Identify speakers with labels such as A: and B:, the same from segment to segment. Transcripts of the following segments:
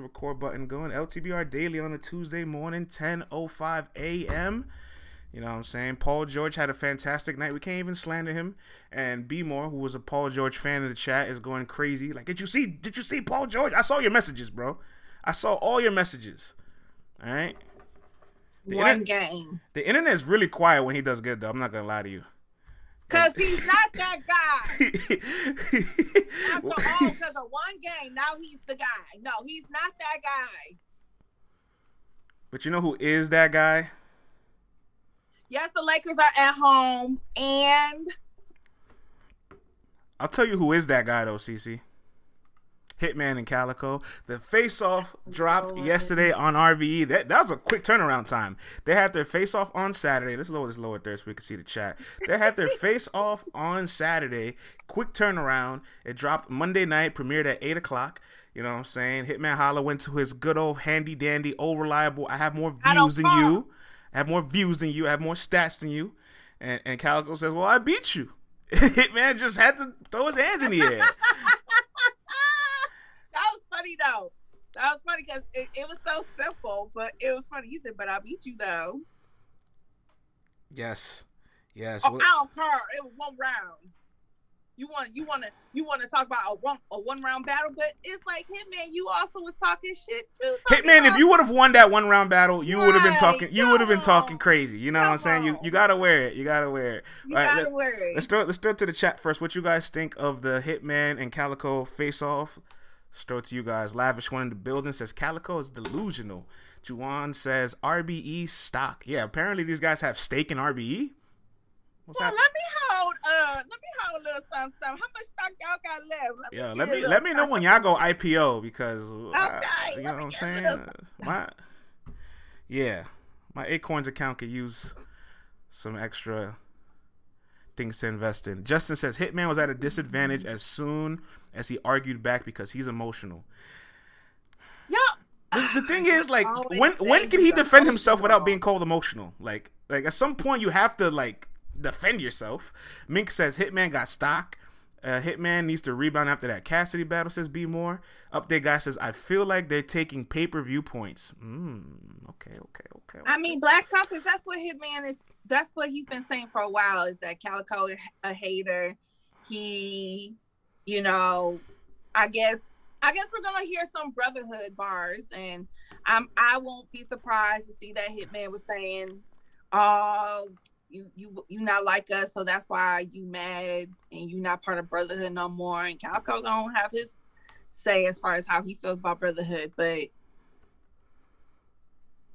A: the record button going. LTBR Daily on a Tuesday morning, 10.05 a.m. You know what I'm saying? Paul George had a fantastic night. We can't even slander him. And B More, who was a Paul George fan in the chat, is going crazy. Like, did you see? Did you see Paul George? I saw your messages, bro. I saw all your messages. All right.
B: The One inter- game.
A: The internet is really quiet when he does good, though. I'm not gonna lie to you.
B: Cause he's not that guy. After all, because of one game, now he's the guy. No, he's not that guy.
A: But you know who is that guy?
B: Yes, the Lakers are at home, and
A: I'll tell you who is that guy though, CC. Hitman and Calicoe. The face off dropped oh, yesterday on RVE. That, that was a quick turnaround time. They had their face off on Saturday. Let's lower this lower there so we can see the chat. They had their face off on Saturday. Quick turnaround. It dropped Monday night, premiered at 8 o'clock. You know what I'm saying? Hitman Holla went to his good old handy dandy, old reliable. I have more views than you. I have more views than you. I have more stats than you. And, and Calicoe says, Well, I beat you. Hitman just had to throw his hands in the air. that
B: was funny though. That was funny because it, it was so simple, but it was funny. He said, "But I beat you though."
A: Yes, yes.
B: Oh, well, I don't care. It was one round you want you want to you want to talk about a one a one round battle, but it's like Hitman. You also was talking shit too.
A: Talking Hitman, about, if you would have won that one round battle, you right, would have been talking. You would have been talking crazy. You know what I'm saying? You you gotta wear it. You gotta wear it.
B: You All gotta let, wear it.
A: Let's throw let's throw it to the chat first. What you guys think of the Hitman and Calicoe face off? Let's to you guys. Lavish one in the building says Calicoe is delusional. Juwan says RBE stock. Yeah, apparently these guys have stake in RBE.
B: What's well, let me hold. Uh, let me hold a little something. something. How much stock y'all got left?
A: Let yeah, let me let me know when y'all go IPO because okay, I, you know what I'm saying. Uh, my yeah, my Acorns account could use some extra things to invest in. Justin says Hitman was at a disadvantage as soon as he argued back because he's emotional.
B: Yeah.
A: The, the thing is, like, when when can he defend himself without being called emotional? Like, like at some point you have to like defend yourself. Mink says Hitman got stock. Uh, Hitman needs to rebound after that Cassidy battle, says B More. Update guy says, I feel like they're taking pay per view points. Mm, okay, okay, okay, okay.
B: I mean, Black Compass, that's what Hitman is. That's what he's been saying for a while is that Calicoe a hater. He, you know, I guess, I guess we're gonna hear some brotherhood bars, and I'm I won't be surprised to see that Hitman was saying, "Oh, you you you not like us, so that's why you mad and you not part of brotherhood no more. And Calicoe don't have his say as far as how he feels about brotherhood, but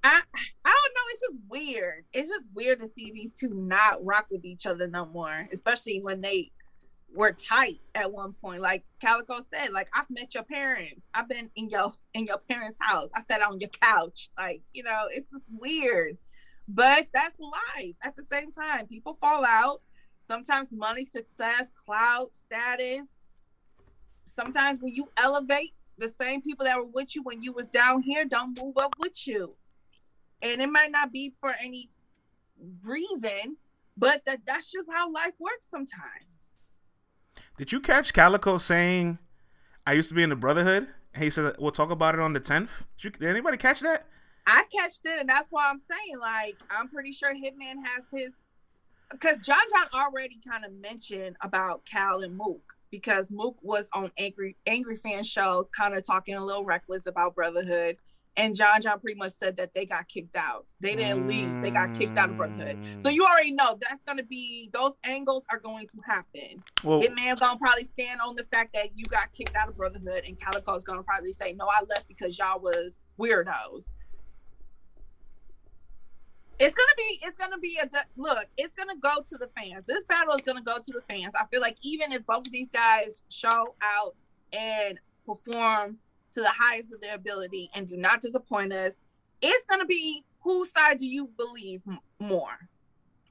B: I I don't know. It's just weird. It's just weird to see these two not rock with each other no more, especially when they were tight at one point. Like Calicoe said, like I've met your parents. I've been in your in your parents' house. I sat on your couch. Like you know, it's just weird. But that's life. At the same time, people fall out. Sometimes money, success, clout, status. Sometimes when you elevate, the same people that were with you when you was down here don't move up with you. And it might not be for any reason, but that that's just how life works sometimes.
A: Did you catch Calicoe saying, "I used to be in the Brotherhood"? And he said, "We'll talk about it on the 10th. Did, you, did anybody catch that?
B: I catched it, and that's why I'm saying, like, I'm pretty sure Hitman has his because John John already kind of mentioned about Cal and Mook because Mook was on Angry Angry Fan Show, kind of talking a little reckless about brotherhood. And John John pretty much said that they got kicked out. They didn't leave. They got kicked out of Brotherhood. So you already know that's gonna be those angles are going to happen. Well, Hitman's gonna probably stand on the fact that you got kicked out of Brotherhood, and Calicoe's gonna probably say, "No, I left because y'all was weirdos." It's gonna be it's gonna be a look it's gonna go to the fans. This battle is gonna go to the fans. I feel like even if both of these guys show out and perform to the highest of their ability and do not disappoint us it's gonna be whose side do you believe more?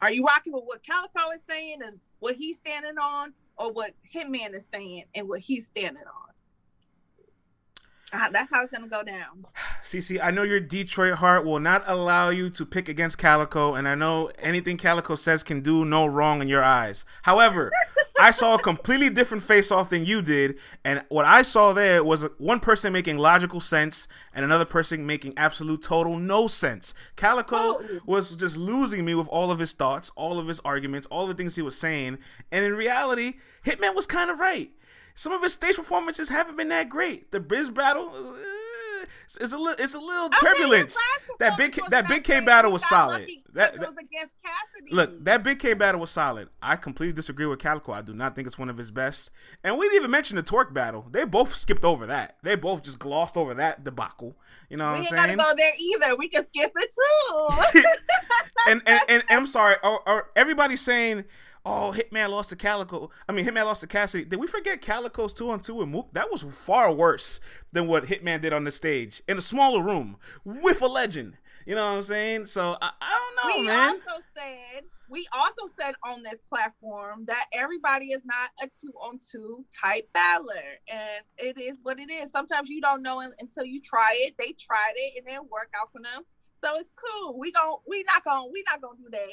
B: Are you rocking with what Calicoe is saying and what he's standing on or what hitman is saying and what he's standing on uh, that's how it's gonna go down.
A: CC, I know your Detroit heart will not allow you to pick against Calicoe, and I know anything Calicoe says can do no wrong in your eyes. However, I saw a completely different face off than you did, and what I saw there was one person making logical sense and another person making absolute total no sense. Calicoe
B: Oh.
A: was just losing me with all of his thoughts, all of his arguments, all the things he was saying, and in reality, Hitman was kind of right. Some of his stage performances haven't been that great. The Biz battle. Uh, it's a little, it's a little
B: mean,
A: turbulence. That big, that big K battle was solid. That,
B: it was against Cassidy.
A: Look, that Big K battle was solid. I completely disagree with Calicoe. I do not think it's one of his best. And we didn't even mention the Twork battle. They both skipped over that. They both just glossed over that debacle. You know what
B: we
A: I'm saying?
B: ain't gotta go there either. We can skip it too.
A: and, and, and and I'm sorry. Or, or everybody's saying, "Oh, Hitman lost to Calicoe." I mean, Hitman lost to Cassidy. Did we forget Calicoe's two on two with Mook? That was far worse than what Hitman did on the stage in a smaller room with a legend. You know what I'm saying? So I, I don't know,
B: we
A: man.
B: also said we also said on this platform that everybody is not a two on two type battler, and it is what it is. Sometimes you don't know until you try it. They tried it and it didn't out for them, so it's cool. We gon' we not gonna we not gonna do that.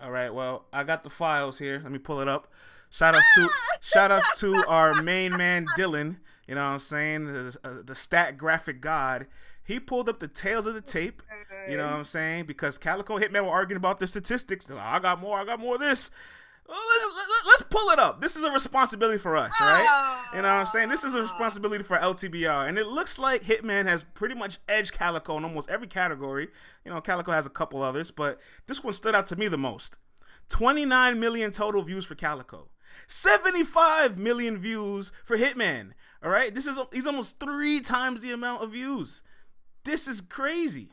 A: All right. Well, I got the files here. Let me pull it up. Shout outs to shout outs to our main man Dylan. You know what I'm saying? The, uh, the stat graphic god. He pulled up the tails of the tape. You know what I'm saying? Because Calicoe Hitman were arguing about the statistics. Like, I got more. I got more of this. Let's, let- let's pull it up. This is a responsibility for us, right? You know what I'm saying? This is a oh. responsibility for LTBR. And it looks like Hitman has pretty much edged Calicoe in almost every category. You know, Calicoe has a couple others, but this one stood out to me the most. 29 million total views for Calicoe. 75 million views for Hitman. All right? This is he's almost 3 times the amount of views. This is crazy.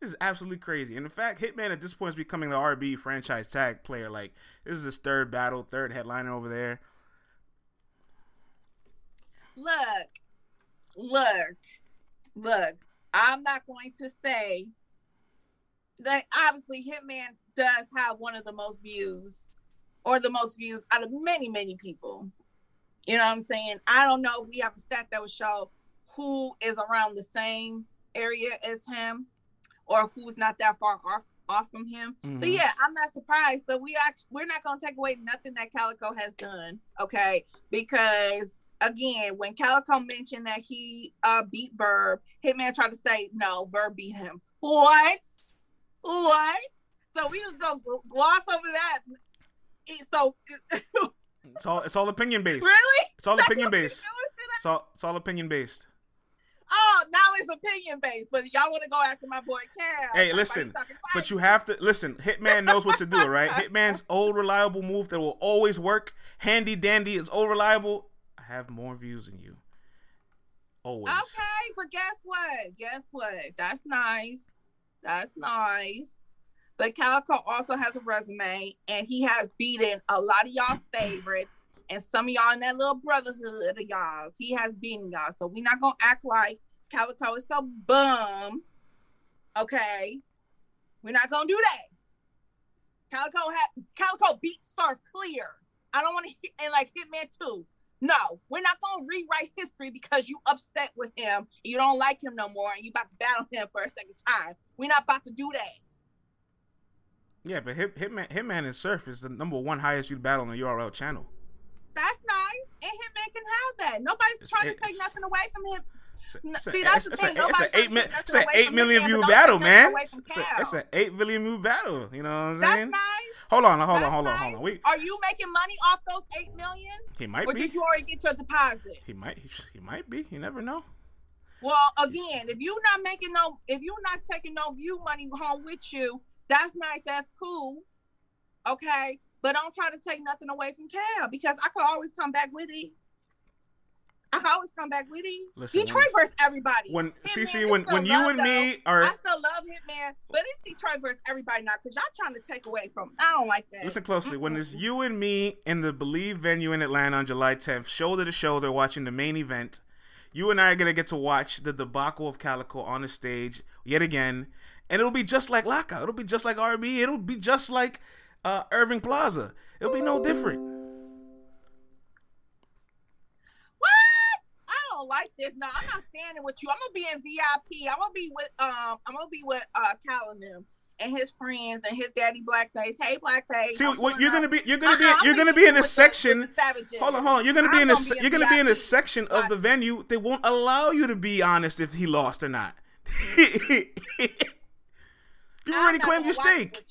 A: This is absolutely crazy. And in fact, Hitman at this point is becoming the RB franchise tag player. Like, this is his third battle, third headliner over there.
B: look, look, look. I'm not going to say that obviously Hitman does have one of the most views or the most views out of many, many people. You know what I'm saying? I don't know. We have a stat that would show who is around the same area as him or who's not that far off off from him. But
A: Mhm.
B: yeah, I'm not surprised. But we act we're not gonna take away nothing that Calicoe has done, okay? Because again, when Calicoe mentioned that he uh beat Verb, Hitman tried to say no, Verb beat him. What? What? So we just gonna gl- gloss over that. It- So
A: It's all it's all opinion based.
B: really,
A: It's all
B: That's
A: opinion based. It's all it's all opinion based.
B: Oh, now it's opinion based, but y'all want to go after my boy Cal.
A: Hey, listen, But you have to listen. Hitman knows what to do, right? Hitman's old reliable move that will always work. Handy dandy is old reliable. I have more views than you. Always.
B: Okay, but guess what? Guess what? That's nice. That's nice. But Calicoe also has a resume, and he has beaten a lot of y'all favorites, and some of y'all in that little brotherhood of y'all. He has beaten y'all, so we're not gonna act like Calicoe is so bum. Okay, we're not gonna do that. Calicoe had Calicoe beat Surf clear. I don't want to and like Hitman too. No, we're not gonna rewrite history because you upset with him, you don't like him no more, and you about to battle him for a second time. We're not about to do that.
A: Yeah, but Hit, Hitman, Hitman and Surf is the number one highest you battle on the URL channel.
B: That's nice, and Hitman can have that. Nobody's
A: It's-
B: trying to take nothing away from him.
A: It's,
B: No, see, that's
A: it's-
B: the
A: a-
B: thing.
A: it's an eight, mi- it's
B: nothing
A: an
B: away
A: eight million view battle, man. It's it's an eight million view battle. You know what I'm saying?
B: That's nice.
A: Hold on, hold on,
B: That's
A: hold on, hold on. We,
B: Are you making money off those eight million,
A: he might
B: or
A: be.
B: did you already get your deposit?
A: He might. He might be. You never know.
B: Well, again, if you're not making no, if you're not taking no view money home with you, that's nice. That's cool. Okay, but don't try to take nothing away from Cal because I could always come back with it. I can always come back with it.
A: Listen,
B: Detroit versus everybody.
A: When
B: Hitman
A: CC, when when you and me are
B: I still love Hitman, but it's Detroit versus everybody now because y'all trying to take away from. I don't like that.
A: Listen closely. When it's you and me in the Believe venue in Atlanta on July 10th, shoulder to shoulder, watching the main event, you and I are gonna get to watch the debacle of Calicoe on the stage yet again, and it'll be just like Lockout. It'll be just like RB. It'll be just like uh, Irving Plaza. It'll be no different.
B: What? I don't like this. No, I'm not standing with you. I'm gonna be in VIP. I'm gonna be with um. I'm gonna be with uh Cal and them. and his friends and his daddy Blackface. Hey Blackface.
A: See, what you're gonna be, you're gonna be,
B: Uh-uh,
A: you're gonna be in a section.
B: with the savages.
A: Hold on, hold on. You're gonna be
B: I'm
A: in a,
B: gonna
A: se-
B: be a
A: you're gonna be in a section of the venue. They won't allow you to be honest if he lost or not. you already claimed your stake.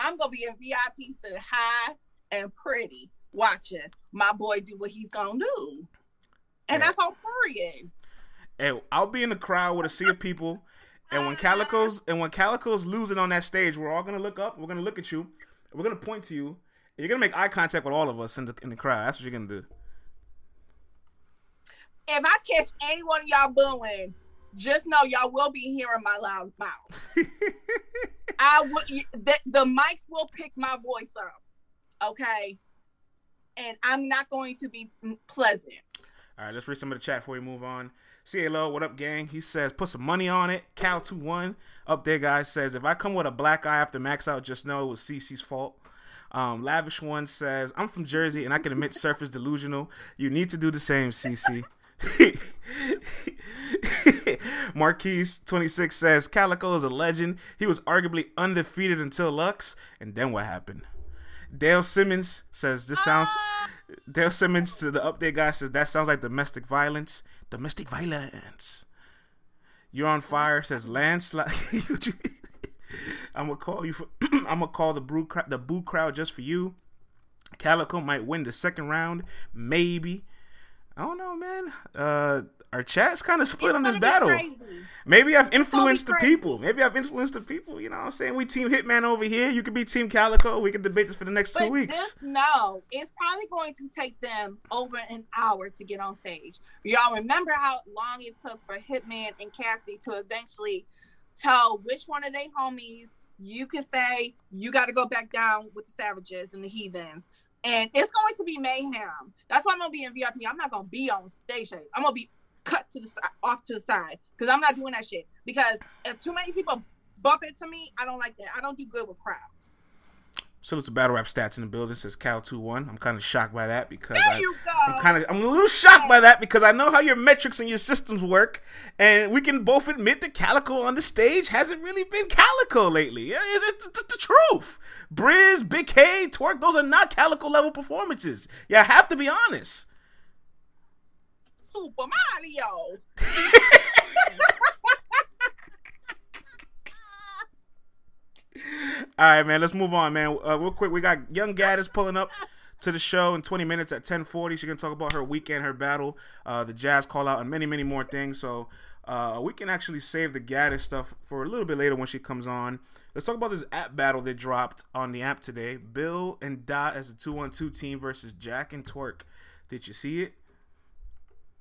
B: I'm gonna be in VIP sitting high and pretty, watching my boy do what he's gonna do, and
A: Yeah.
B: that's on period.
A: And I'll be in the crowd with a sea of people. And when Calicoe's and when Calicoe's losing on that stage, we're all gonna look up. We're gonna look at you. We're gonna point to you. And you're gonna make eye contact with all of us in the in the crowd. That's what you're gonna do.
B: If I catch any one of y'all booing, just know y'all will be hearing my loud mouth. I would The, the mics will pick my voice up, okay, and I'm not going to be pleasant.
A: All right, let's read some of the chat before we move on. CLO, what up, gang? He says, put some money on it. Cal21 up there, guys, says, if I come with a black eye after max out, just know it was CC's fault. Um, Lavish One says, I'm from Jersey and I can admit surface delusional. You need to do the same, CC. Marquise26 says, Calicoe is a legend. He was arguably undefeated until Lux. And then what happened? Dale Simmons says, this sounds. Ah. Dale Simmons to the update guy says that sounds like domestic violence. Domestic violence. You're on fire says landslide. I'm gonna call you for. I'm gonna call the brew the boo crowd just for you. Calicoe might win the second round, maybe. I don't know, man. Uh, our chat's kind of split
B: It's
A: on this battle.
B: crazy.
A: Maybe I've influenced the people. Maybe I've influenced the people. You know what I'm saying? We team Hitman over here. You could be team Calicoe. We could debate this for the next two weeks.
B: just know it's probably going to take them over an hour to get on stage. Y'all remember how long it took for Hitman and Cassie to eventually tell which one of their homies you can stay, you got to go back down with the savages and the heathens. And it's going to be mayhem. That's why I'm gonna be in VIP. I'm not gonna be on stage. I'm gonna be cut to the off to the side, because I'm not doing that shit. Because if too many people bump into me, I don't like that. I don't do good with crowds.
A: Salute to battle rap stats in the building. Says Cal 2-1. I'm kind of shocked by that because
B: There
A: I,
B: you go.
A: I'm kind of I'm a little shocked by that because I know how your metrics and your systems work, and we can both admit that Calicoe on the stage hasn't really been Calicoe lately. Yeah, It's, it's the truth. Brizz, Big K, Twork, those are not Calicoe level performances. You have to be honest.
B: Super Mario.
A: All right, man. Let's move on, man. Uh, real quick, we got Young Gaddis pulling up to the show in 20 minutes at 10:40. She's gonna talk about her weekend, her battle, uh, the Jazz call out, and many, many more things. So uh, we can actually save the Gaddis stuff for a little bit later when she comes on. Let's talk about this app battle that dropped on the app today. Bill and Dot as a two-on-two team versus Jack and Twork. Did you see it?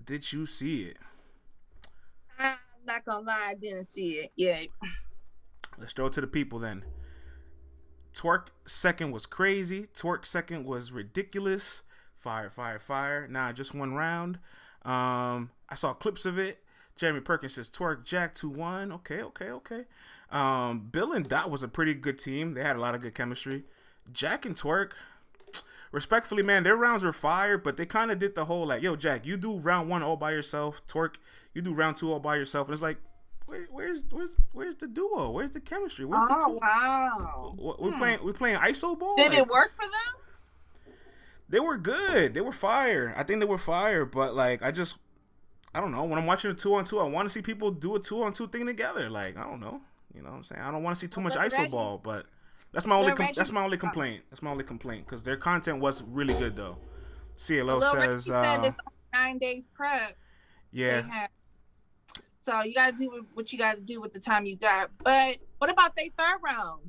A: Did you see it?
B: I'm not gonna lie, I didn't see it yet.
A: Let's throw it to the people then. Twork second was crazy. Twork second was ridiculous. Fire, fire, fire. Nah, just one round. Um, I saw clips of it. Jeremy Perkins says Twork Jack 2 1. Okay, okay, okay. Um, Bill and Dot was a pretty good team. They had a lot of good chemistry. Jack and Twork, respectfully, man, their rounds were fire, but they kind of did the whole like, yo, Jack, you do round one all by yourself. Twork, you do round two all by yourself. And it's like, where, where's where's where's the duo? Where's the chemistry? Where's the
B: Oh
A: two?
B: wow.
A: We're
B: Hmm.
A: playing. We're playing ISO ball.
B: Did
A: Like,
B: it work for them?
A: They were good. They were fire. I think they were fire. But like, I just, I don't know. When I'm watching a two on two, I want to see people do a two on two thing together. Like, I don't know. You know what I'm saying? I don't want to see too much ISO
B: Reggie-
A: ball. But that's my only. Com- that's my only complaint. That's my only complaint because their content was really good though. CLO says, uh,
B: nine days prep.
A: yeah.
B: So you gotta do what you gotta do with the time you got. But what about they third round?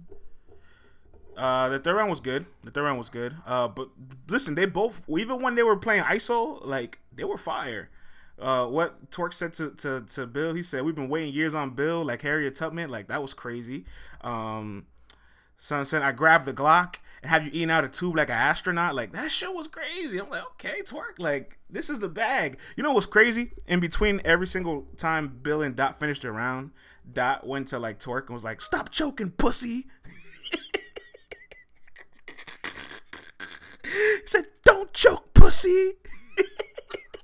A: Uh, the third round was good. The third round was good. Uh, but listen, they both even when they were playing ISO, like they were fire. Uh, what Twork said to, to, to Bill, he said we've been waiting years on Bill, like Harriet Tubman, like that was crazy. Um, Son said I grabbed the Glock and have you eating out a tube like an astronaut, like that shit was crazy. I'm like, okay, Twork, like this is the bag. You know what's crazy? In between every single time Bill and Dot finished their round, Dot went to like Twork and was like, "Stop choking, pussy." He said, "Don't choke, pussy."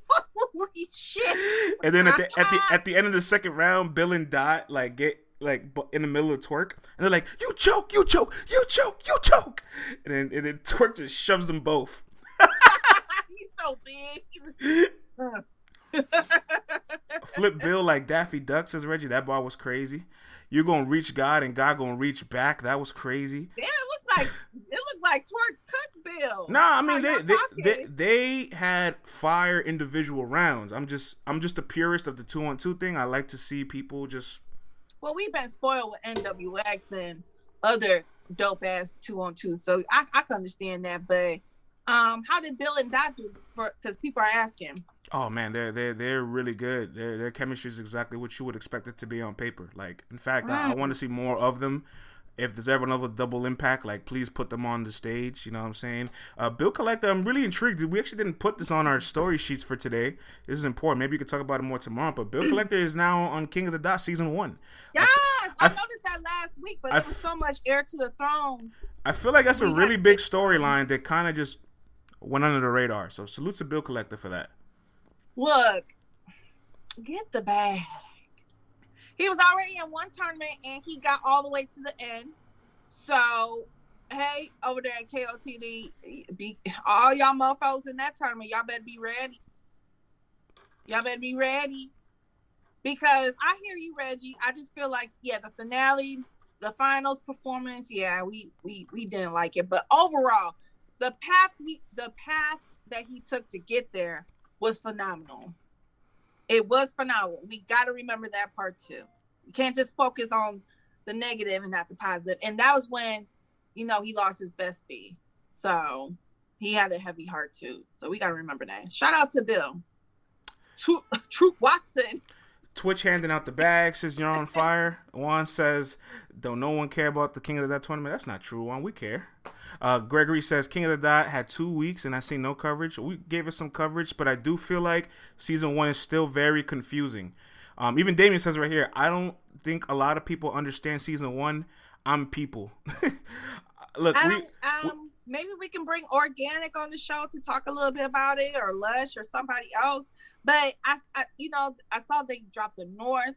B: Holy shit!
A: And then at the at the at the end of the second round, Bill and Dot like get like in the middle of Twork, and they're like, "You choke, you choke, you choke, you choke," and then and then Twork just shoves them both.
B: He's so big.
A: Flip Bill like Daffy Duck says Reggie. That bar was crazy. You're gonna reach God and God gonna reach back. That was crazy.
B: Yeah, it looked like it looked like Twork cut Bill.
A: Nah, I mean they they, they they had fire individual rounds. I'm just I'm just a purist of the two on two thing. I like to see people just.
B: Well, we've been spoiled with NWX and other dope ass two on two, so I I can understand that. But um, how did Bill and Dot do? Because people are asking.
A: Oh man, they're they're they're really good. Their their chemistry is exactly what you would expect it to be on paper. Like, in fact, I, I want to see more of them. If there's ever another double impact, like please put them on the stage. You know what I'm saying? Uh, Bill Collector, I'm really intrigued. We actually didn't put this on our story sheets for today. This is important. Maybe you could talk about it more tomorrow. But Bill Collector is now on King of the Dot season one.
B: Yes, I, I noticed that last week, but there was so much air to the throne.
A: I feel like that's a really big storyline that kind of just went under the radar. So salute to Bill Collector for that.
B: Look, get the bag. He was already in one tournament and he got all the way to the end. So, hey, over there at KOTD, be all y'all mofos in that tournament, y'all better be ready. Y'all better be ready. Because I hear you, Reggie. I just feel like, yeah, the finale, the finals performance, yeah, we we we didn't like it. But overall, the path he the path that he took to get there was phenomenal. It was phenomenal. We got to remember that part too. You can't just focus on the negative and not the positive. And that was when, you know, he lost his bestie. So he had a heavy heart too. So we got to remember that. Shout out to Bill. Troop Watson.
A: Twitch handing out the bag says you're on fire. Juan says, "Don't no one care about the king of that tournament?" That's not true, Juan. We care. Uh, Gregory says King of the Dot had two weeks and I see no coverage. We gave it some coverage, but I do feel like season one is still very confusing. Um, even Damien says right here, I don't think a lot of people understand season one. I'm people. Look,
B: we, um, maybe we can bring organic on the show to talk a little bit about it, or Lush, or somebody else. But I, I you know, I saw they dropped the North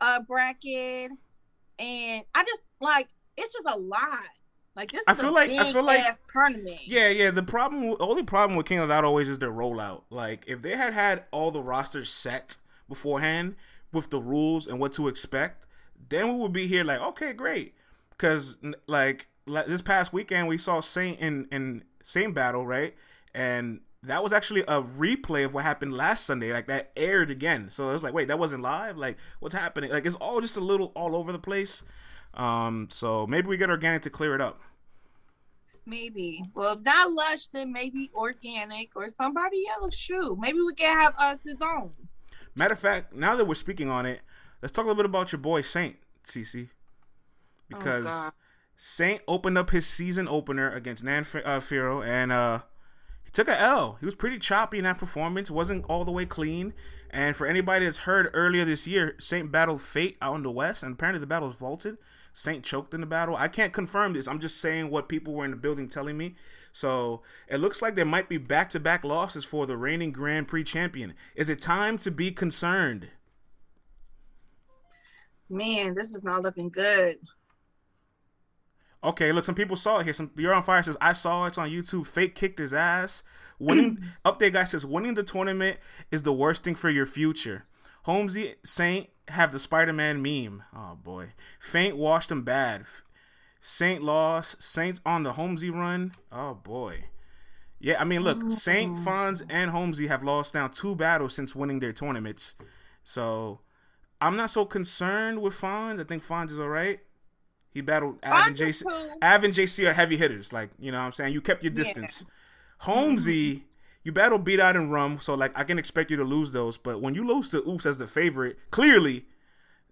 B: uh, bracket, and I just like it's just a lot. Like this, I feel like I feel like tournament.
A: Yeah, yeah. The problem, only problem with King of That always is their rollout. Like if they had had all the rosters set beforehand with the rules and what to expect, then we would be here like, okay, great. Because like this past weekend we saw Saint in in same battle, right? And that was actually a replay of what happened last Sunday. Like that aired again. So it was like, wait, that wasn't live. Like what's happening? Like it's all just a little all over the place. Um, so maybe we get organic to clear it up.
B: Maybe. Well, if not lush, then maybe organic or somebody else. Shoot, maybe we can have us his own.
A: Matter of fact, now that we're speaking on it, let's talk a little bit about your boy Saint CC, because oh, Saint opened up his season opener against Nan uh, Firo, and uh, he took a L. He was pretty choppy in that performance. wasn't all the way clean. And for anybody that's heard earlier this year, Saint battled Fate out in the West, and apparently the battle was vaulted. Saint choked in the battle. I can't confirm this. I'm just saying what people were in the building telling me. So it looks like there might be back to back losses for the reigning Grand Prix champion. Is it time to be concerned?
B: Man, this is not looking good.
A: Okay, look, some people saw it here. Some you're on fire says I saw it. It's on YouTube. Fake kicked his ass. Winning update guy says winning the tournament is the worst thing for your future. Holmesy Saint have the Spider-Man meme. Oh boy, Faint washed them bad. Saint lost. Saints on the Holmesy run. Oh boy. Yeah, I mean, look, oh. Saint Fonz and Holmesy have lost now two battles since winning their tournaments. So I'm not so concerned with Fonz. I think Fonz is all right. He battled Av and JC. Av and JC are heavy hitters. Like, you know what I'm saying? You kept your distance. Yeah. Holmesy you battle beat out and rum, so like I can expect you to lose those. But when you lose to Oops as the favorite, clearly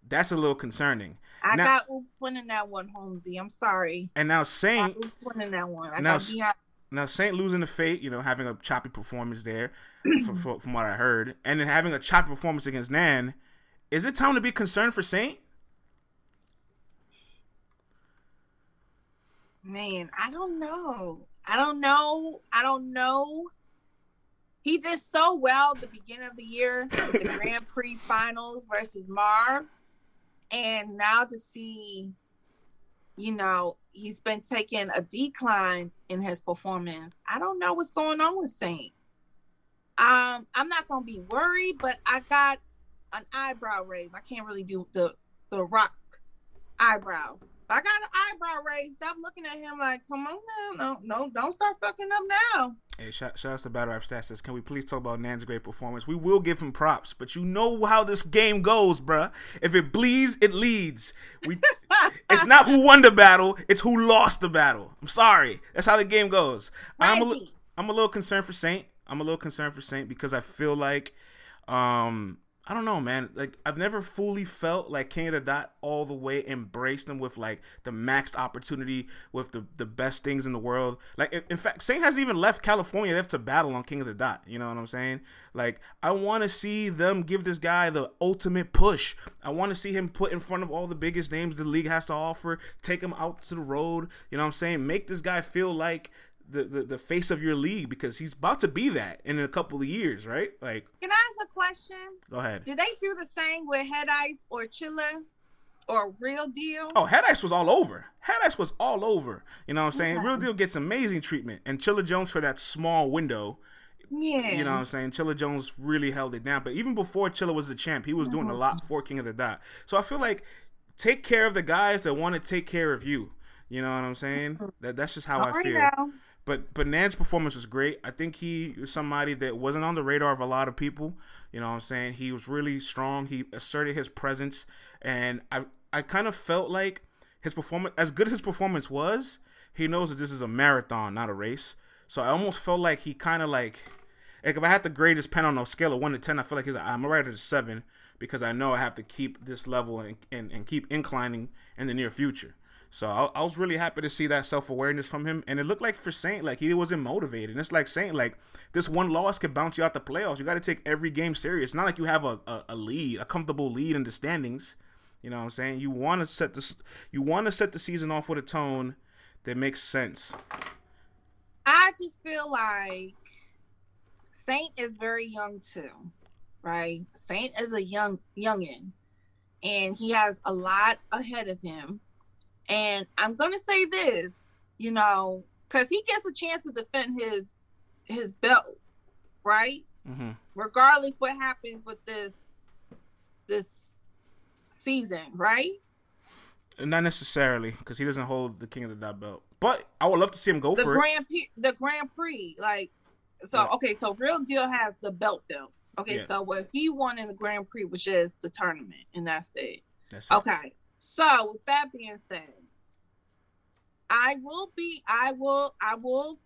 A: that's a little concerning.
B: I now, got Oops winning that one, Holmesy. I'm sorry.
A: And now Saint
B: Oops winning that one. I
A: now, now Saint losing the Fate, you know, having a choppy performance there, from, from what I heard, and then having a choppy performance against Nan. Is it time to be concerned for Saint?
B: Man, I don't know. I don't know. I don't know he did so well the beginning of the year the Grand Prix finals versus Marv. And now to see, you know, he's been taking a decline in his performance. I don't know what's going on with Saint. Um, I'm not gonna be worried, but I got an eyebrow raise. I can't really do the the rock eyebrow. I got an eyebrow raised. Stop looking at him like, come on now, no, no, don't start fucking up now.
A: Hey, shout, shout out to Battle Rap Stats. Says, Can we please talk about Nan's great performance? We will give him props, but you know how this game goes, bruh. If it bleeds, it leads. We, it's not who won the battle; it's who lost the battle. I'm sorry. That's how the game goes. I'm a, I'm a little concerned for Saint. I'm a little concerned for Saint because I feel like, um, I don't know, man. Like I've never fully felt like the Dot all the way embraced him with like the maxed opportunity with the the best things in the world. Like in fact, Saint hasn't even left California left to battle on King of the Dot. You know what I'm saying? Like I want to see them give this guy the ultimate push. I want to see him put in front of all the biggest names the league has to offer. Take him out to the road. You know what I'm saying? Make this guy feel like the, the, the face of your league because he's about to be that in a couple of years, right? Like,
B: can I ask a question?
A: Go ahead.
B: Did they do the same with Head Ice or Chilla or Real Deal?
A: Oh, Head Ice was all over. Head Ice was all over. You know what I'm saying? Okay. Real Deal gets amazing treatment, and Chilla Jones for that small window.
B: Yeah.
A: You know what I'm saying? Chilla Jones really held it down. But even before Chilla was the champ, he was doing a uh-huh. lot for King of the Dot. So I feel like take care of the guys that want to take care of you. You know what I'm saying? Mm-hmm. That that's just how I feel. Now. But but Nan's performance was great. I think he was somebody that wasn't on the radar of a lot of people. You know what I'm saying? He was really strong. He asserted his presence and I I kind of felt like his performance as good as his performance was, he knows that this is a marathon, not a race. So I almost felt like he kind of like like if I had grade his pen on a scale of one to ten, I feel like he's like, I'm right at a seven because I know I have to keep this level and, and, and keep inclining in the near future. So I, I, was really happy to see that self awareness from him, and it looked like for Saint, like he wasn't motivated. And it's like Saint, like this one loss could bounce you out the playoffs. You got to take every game serious. It's not like you have a, a, a, lead, a comfortable lead in the standings. You know what I'm saying? You want to set this, you want to set the season off with a tone that makes sense.
B: I just feel like Saint is very young too, right? Saint is a young youngin, and he has a lot ahead of him and I'm gonna say this, you know, because he gets a chance to defend his his belt, right? Mm-hmm. Regardless what happens with this this season, right?
A: Not necessarily, because he doesn't hold the King of the Dot belt. But I would love to see him go
B: the
A: for
B: Grand
A: it.
B: the Grand Prix, like so. Okay, so Real Deal has the belt belt. Okay, yeah. so what he won in the Grand Prix was just the tournament, and that's it. That's it. So with that being said, I will be, I will, I will,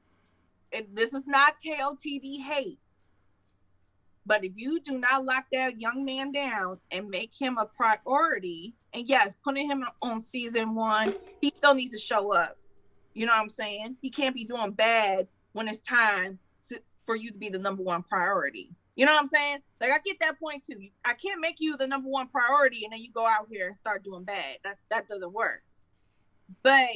B: and this is not KOTD hate. But if you do not lock that young man down and make him a priority, and yes, putting him on season one, he still needs to show up. You know what I'm saying? He can't be doing bad when it's time to, for you to be the number one priority. You know what I'm saying? Like I get that point too. I can't make you the number one priority and then you go out here and start doing bad. That that doesn't work. But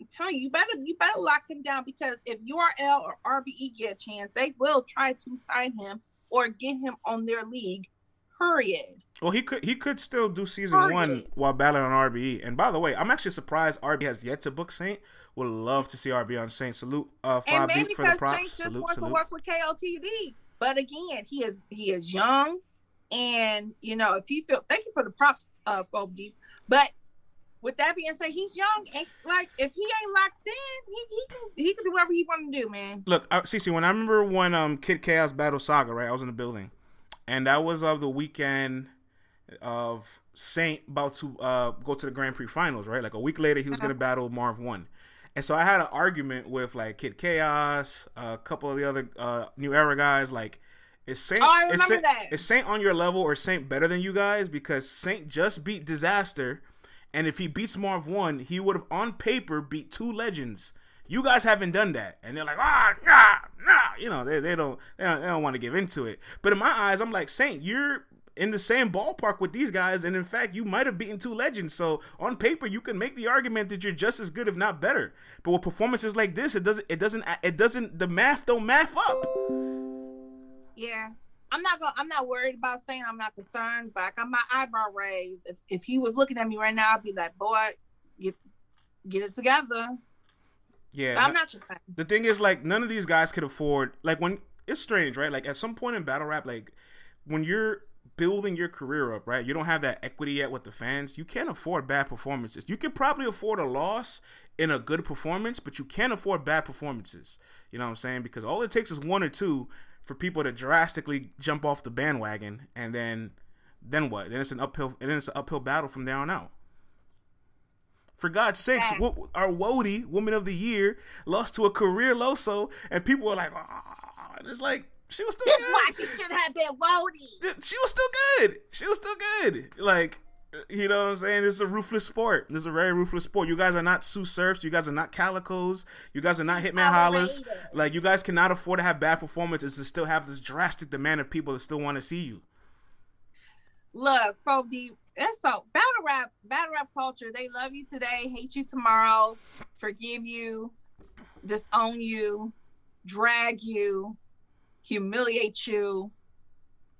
B: I'm telling you, you better you better lock him down because if URL or RBE get a chance, they will try to sign him or get him on their league. Period.
A: Well, he could he could still do season Period. one while battling on RBE. And by the way, I'm actually surprised RBE has yet to book Saint. Would love to see RBE on Saint. Salute uh, five beat for the props. Saint just salute,
B: wants salute. to work with KOTD. But again, he is he is young, and you know if he feel thank you for the props, uh, Fobi. But with that being said, he's young and like if he ain't locked in, he, he can he can do whatever he want to do, man.
A: Look, uh, Cece, when I remember when um Kid Chaos Battle Saga, right? I was in the building, and that was of the weekend of Saint about to uh go to the Grand Prix finals, right? Like a week later, he was uh-huh. gonna battle Marv One. And so I had an argument with like Kid Chaos, a couple of the other uh, new era guys. Like, is Saint,
B: oh,
A: is Saint, is Saint on your level or Saint better than you guys? Because Saint just beat Disaster, and if he beats Marv one, he would have on paper beat two legends. You guys haven't done that, and they're like, ah, nah, nah. You know, they, they don't they don't, they don't want to give into it. But in my eyes, I'm like Saint, you're in the same ballpark with these guys, and in fact, you might have beaten two legends. So on paper, you can make the argument that you're just as good, if not better. But with performances like this, it doesn't, it doesn't, it doesn't. The math don't math up.
B: Yeah, I'm not gonna. I'm not worried about saying I'm not concerned, but I got my eyebrow raised. If if he was looking at me right now, I'd be like, "Boy, get get it together."
A: Yeah,
B: But I'm
A: no-
B: not concerned.
A: the thing is, like, none of these guys could afford. Like, when it's strange, right? Like, at some point in battle rap, like, when you're building your career up, right? You don't have that equity yet with the fans. You can't afford bad performances. You can probably afford a loss in a good performance, but you can't afford bad performances. You know what I'm saying? Because all it takes is one or two for people to drastically jump off the bandwagon, and then, then what? Then it's an uphill, and then it's an uphill battle from there on out. For God's sakes,
B: Yeah.
A: our Wody, Woman of the Year, lost to a career Loso, and people were like, "Ah," and it's like she was still
B: This
A: good.
B: why she should have been Wody.
A: She was still good. She was still good. Like, you know what I'm saying? This is a ruthless sport. This is a very ruthless sport. You guys are not Tsu Surfs. You guys are not Calicoes. You guys are not Hitman
B: Hollas.
A: Like, you guys cannot afford to have bad performances and still have this drastic demand of people that still want to see you.
B: Look, 4D. That's so battle rap. Battle rap culture. They love you today, hate you tomorrow, forgive you, disown you, drag you, humiliate you.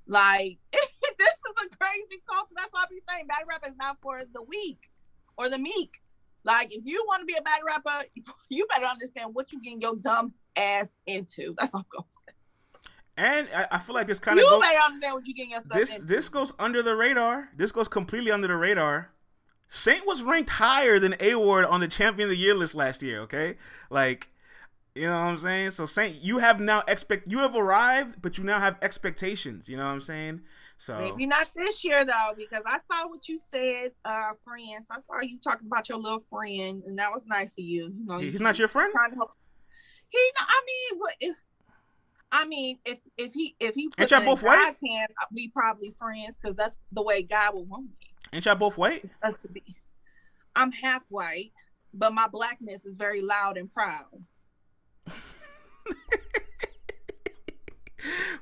B: Like this is a crazy culture. That's why I be saying bad rap is not for the weak or the meek. Like if you want to be a bad rapper, you better understand what you getting your dumb ass into. That's all I'm gonna say.
A: And I, I feel like this kind of
B: You
A: goes.
B: better understand what you getting yourself
A: this
B: into.
A: this goes under the radar. This goes completely under the radar. Saint was ranked higher than A Ward on the Champion of the Year list last year. Okay, like you know what I'm saying. So Saint, you have now expect you have arrived, but you now have expectations. You know what I'm saying. So
B: Maybe not this year though, because I saw what you said, uh, friends. I saw you talking about your little friend, and that was nice of you. you know,
A: he's
B: you
A: not your friend.
B: trying to help. He, I mean, what if? I mean, if if he if he put
A: y'all both white?
B: Hands, we probably friends because that's the way God would want me.
A: Ain't y'all both white?
B: Us to be. I'm half white, but my blackness is very loud and proud.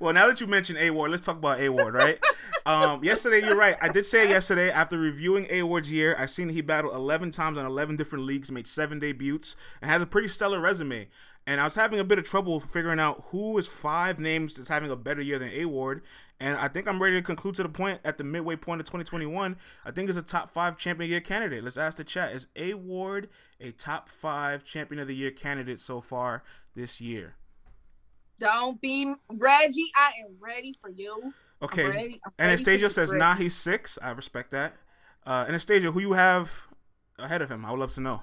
A: Well, now that you mentioned A Ward, let's talk about A Ward, right? um, yesterday, you're right. I did say yesterday after reviewing A Ward's year. I've seen he battled 11 times on 11 different leagues, made seven debuts, and has a pretty stellar resume. And I was having a bit of trouble figuring out who is five names is having a better year than A Ward. And I think I'm ready to conclude to the point at the midway point of 2021. I think is a top five champion of the year candidate. Let's ask the chat: Is A Ward a top five champion of the year candidate so far this year?
B: Don't be Reggie. I am ready for you.
A: Okay.
B: I'm ready. I'm ready
A: Anastasia says,
B: you,
A: nah, he's six. I respect that. Uh, Anastasia, who you have ahead of him? I would love to know.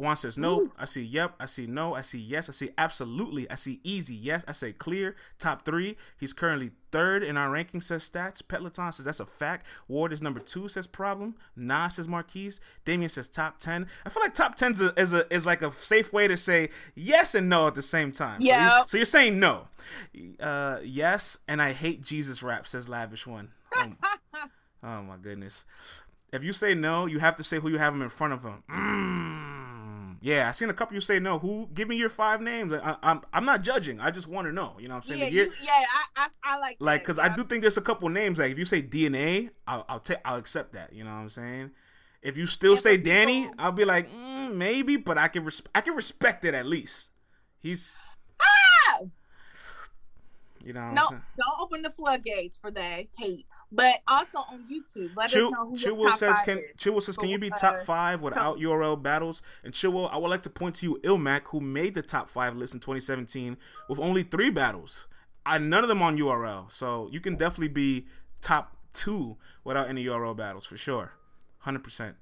A: Juan says, nope.
B: Ooh.
A: I see yep. I see no. I see yes. I see absolutely. I see easy. Yes. I say clear. Top three. He's currently third in our ranking, says stats. Petlaton says, that's a fact. Ward is number two, says problem. Nas says Marquise. Damien says top 10. I feel like top 10 is, a, is, a, is like a safe way to say yes and no at the same time. So you-
B: Yeah.
A: So, you, are saying no. Uh, yes, and I hate Jesus rap, says Lavish One. Oh, oh my goodness. If you say no, you have to say who you have him in front of him. Mm. Yeah, I seen a couple you say no. Who? Give me your five names. I, I'm I'm not judging. I just want to know. You know what I'm saying?
B: yeah,
A: year-
B: you, yeah, I, I, I like
A: like because I do think there's a couple names. Like if you say DNA, I'll I'll take I'll accept that. You know what I'm saying? If you still
B: Yeah,
A: say Danny,
B: people-
A: I'll be like mm, maybe, but I can res- I can respect it at least. He's
B: Ah!
A: you know what I'm
B: No, don't open the floodgates for that hate. But also on YouTube, let
A: Chill,
B: us know who
A: Chilwell
B: your top
A: says, "Can
B: is.
A: Chilwell says, can you be top five without URL battles?" And Chilwell, I would like to point to you, Ilmac, who made the top five list in 2017 with only three battles. I none of them on URL, so you can definitely be top two without any URL battles for sure, hundred percent.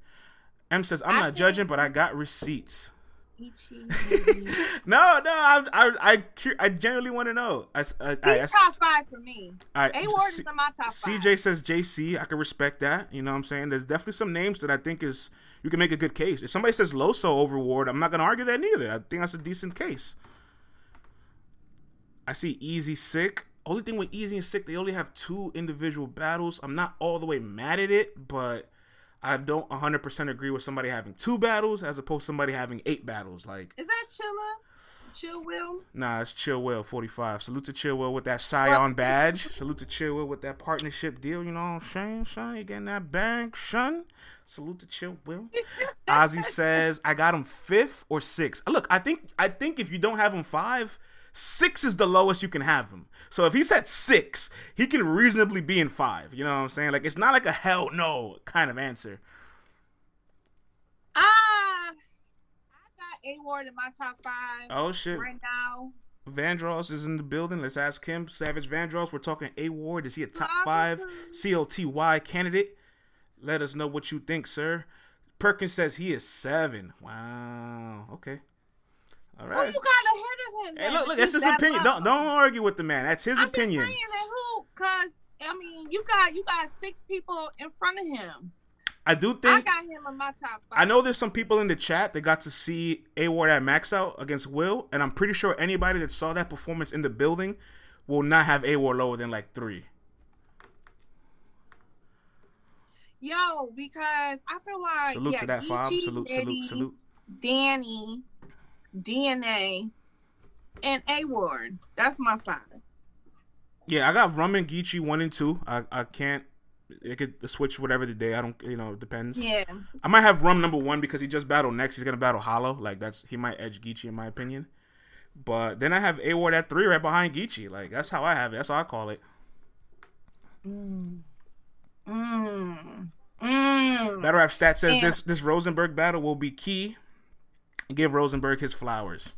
A: M says, "I'm not judging, but I got receipts."
B: Ichi.
A: no, no, I, I, I, I genuinely want to know. I, I, I,
B: top five for me. A Ward is in my top five.
A: CJ says JC. I can respect that. You know what I'm saying? There's definitely some names that I think is you can make a good case. If somebody says Loso over Ward, I'm not gonna argue that neither. I think that's a decent case. I see Easy Sick. Only thing with Easy and Sick, they only have two individual battles. I'm not all the way mad at it, but I don't 100% agree with somebody having two battles as opposed to somebody having eight battles. Like,
B: Is that Chilla? Chill Will?
A: Nah, it's Chillwell 45. Salute to Chillwell with that Scion badge. Salute to Chillwell with that partnership deal. You know what I'm saying, son? You getting that bank, son? Salute to Chillwell. Ozzy says, I got him fifth or sixth. Look, I think I think if you don't have him five, Six is the lowest you can have him. So if he's at six, he can reasonably be in five. You know what I'm saying? Like it's not like a hell no kind of answer.
B: Ah, I got A Ward in my top five
A: Oh shit.
B: right now.
A: Vandross is in the building. Let's ask him. Savage Vandross. We're talking A Ward. Is he a top five. COTY candidate? Let us know what you think, sir. Perkins says he is seven. Wow. Okay. All
B: Who you got ahead of him?
A: Hey,
B: then,
A: look, look. That's his
B: that
A: opinion. Don't don't argue with the man. That's his
B: I'm
A: opinion.
B: Just saying that who? Cause I mean, you got you got six people in front of him.
A: I do think I
B: got him in my top five.
A: I know there's some people in the chat that got to see A Ward at max out against Will, and I'm pretty sure anybody that saw that performance in the building will not have A Ward lower than like three.
B: Yo, because I feel like
A: Salute
B: yeah,
A: to that fob.
B: Geechee,
A: Salute,
B: Eddie,
A: salute, salute.
B: Danny, DNA, and A Ward. That's my five.
A: Yeah, I got Rum and Geechee one and two. I, I can't. It could switch whatever the day. I don't. You know, it depends.
B: Yeah.
A: I might have Rum number one because he just battled next. He's gonna battle Hollow. Like that's he might edge Geechee in my opinion. But then I have A Ward at three, right behind Geechee. Like that's how I have it. That's how I call it.
B: Mm. Mm. Mm.
A: Battle Rap Stat says
B: Yeah.
A: this this Rosenberg battle will be key. Give Rosenberg his flowers.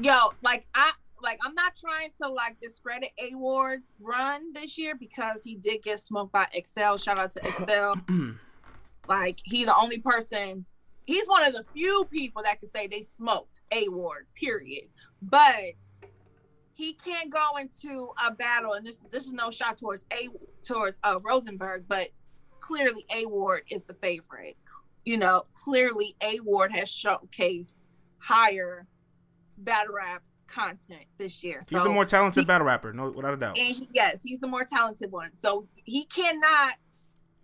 B: Yo, like I like I'm not trying to like discredit A Ward's run this year because he did get smoked by Excel. Shout out to Excel. like he's the only person he's one of the few people that can say they smoked A Ward, period. But he can't go into a battle and this this is no shot towards A towards uh Rosenberg, but clearly A Ward is the favorite. You know, clearly A Ward has showcased higher battle rap content this year.
A: He's
B: So-
A: the more talented
B: he-
A: battle rapper, no without a doubt.
B: and he, yes, he's the more talented one. So he cannot.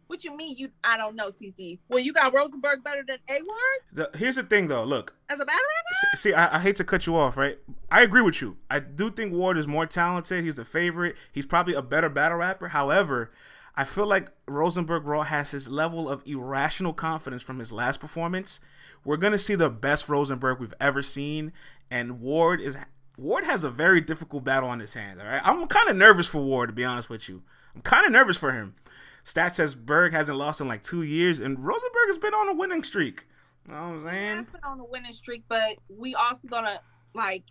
B: What you mean? You I don't know, CC. Well, you got Rosenberg better than A Ward
A: here's the thing, though. Look,
B: as a battle rapper.
A: See, I, I hate to cut you off, right? I agree with you. I do think Ward is more talented. He's a favorite. He's probably a better battle rapper. However, I feel like Rosenberg Raw has his level of irrational confidence from his last performance. We're gonna see the best Rosenberg we've ever seen, and Ward is Ward has a very difficult battle on his hands. All right, I'm kind of nervous for Ward to be honest with you. I'm kind of nervous for him. Stats says Berg hasn't lost in like two years, and Rosenberg has been on a winning streak. You know what I'm saying?
B: He has been on a winning streak, but we also gonna like.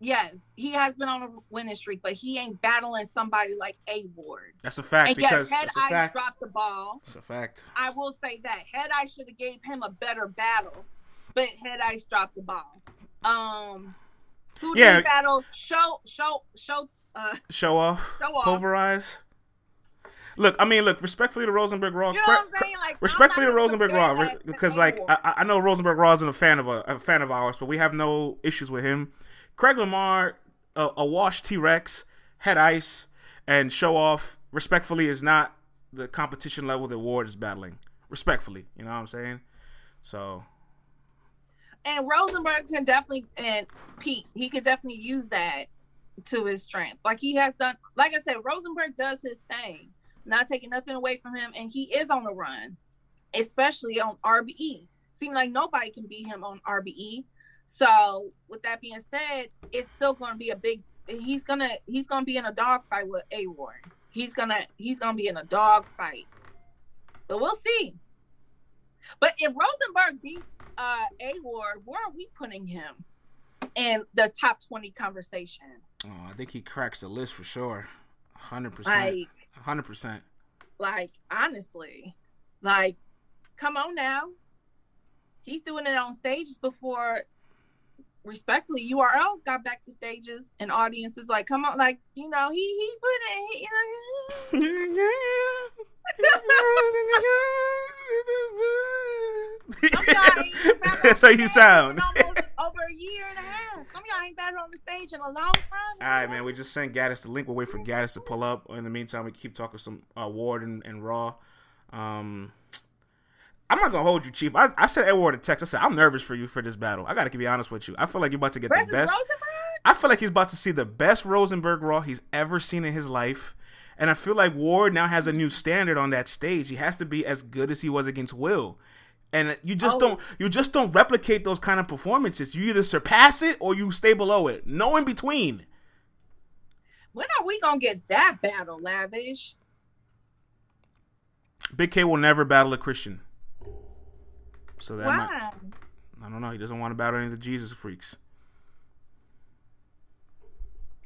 B: Yes, he has been on a winning streak, but he ain't battling somebody like A Ward.
A: That's a fact
B: And
A: because
B: yes, Head Ice
A: fact.
B: dropped the ball.
A: It's a fact.
B: I will say that Head Ice should have gave him a better battle, but Head Ice dropped the ball. Um, who did
A: Yeah.
B: he battle? Show, show, show. Uh,
A: Show off,
B: Show off.
A: pulverize. Look, I mean, look, respectfully to Rosenberg Raw.
B: you know what I'm saying? Like,
A: respectfully to Rosenberg Raw,
B: that
A: re-
B: to
A: because like I, I know Rosenberg Raw isn't a fan of a, a fan of ours, but we have no issues with him. Craig Lamar, a, a washed T Rex, head ice, and show off. Respectfully, is not the competition level that Ward is battling. Respectfully, you know what I'm saying? So
B: and Rosenberg can definitely and Pete, he could definitely use that to his strength. Like he has done. Like I said, Rosenberg does his thing, not taking nothing away from him, and he is on the run, especially on RBE. Seems like nobody can beat him on RBE. So with that being said, it's still going to be a big. He's gonna he's gonna be in a dog fight with A Ward. He's gonna he's gonna be in a dog fight, but we'll see. But if Rosenberg beats uh, A Ward, where are we putting him in the top twenty conversation?
A: oh, I think he cracks the list for sure. Hundred percent. Hundred percent.
B: like honestly, like, come on now. He's doing it on stages before. Respectfully, URL got back to stages and audiences like, come on, like you know, he he put it. He, you know, Some of y'all ain't been back on
A: That's how you sound.
B: over a year and a half. Some of y'all ain't been on the stage in a long time.
A: All right, man. We just sent Gaddis the link. We'll wait for Gaddis to pull up. In the meantime, we keep talking some uh, Ward and, and Raw. Um, I'm not gonna hold you, Chief. I, I said Edward a text. I said I'm nervous for you for this battle. I gotta be honest with you. I feel like you're about to get
B: Versus
A: the best.
B: Rosenberg?
A: I feel like he's about to see the best Rosenberg Raw he's ever seen in his life. And I feel like Ward now has a new standard on that stage. He has to be as good as he was against Will. And you just
B: Oh.
A: don't you just don't replicate those kind of performances. You either surpass it or you stay below it. No in between.
B: When are we gonna get that battle, lavish?
A: Big K will never battle a Christian. So that might,
B: Why?
A: I don't know. He doesn't want to battle any of the Jesus freaks.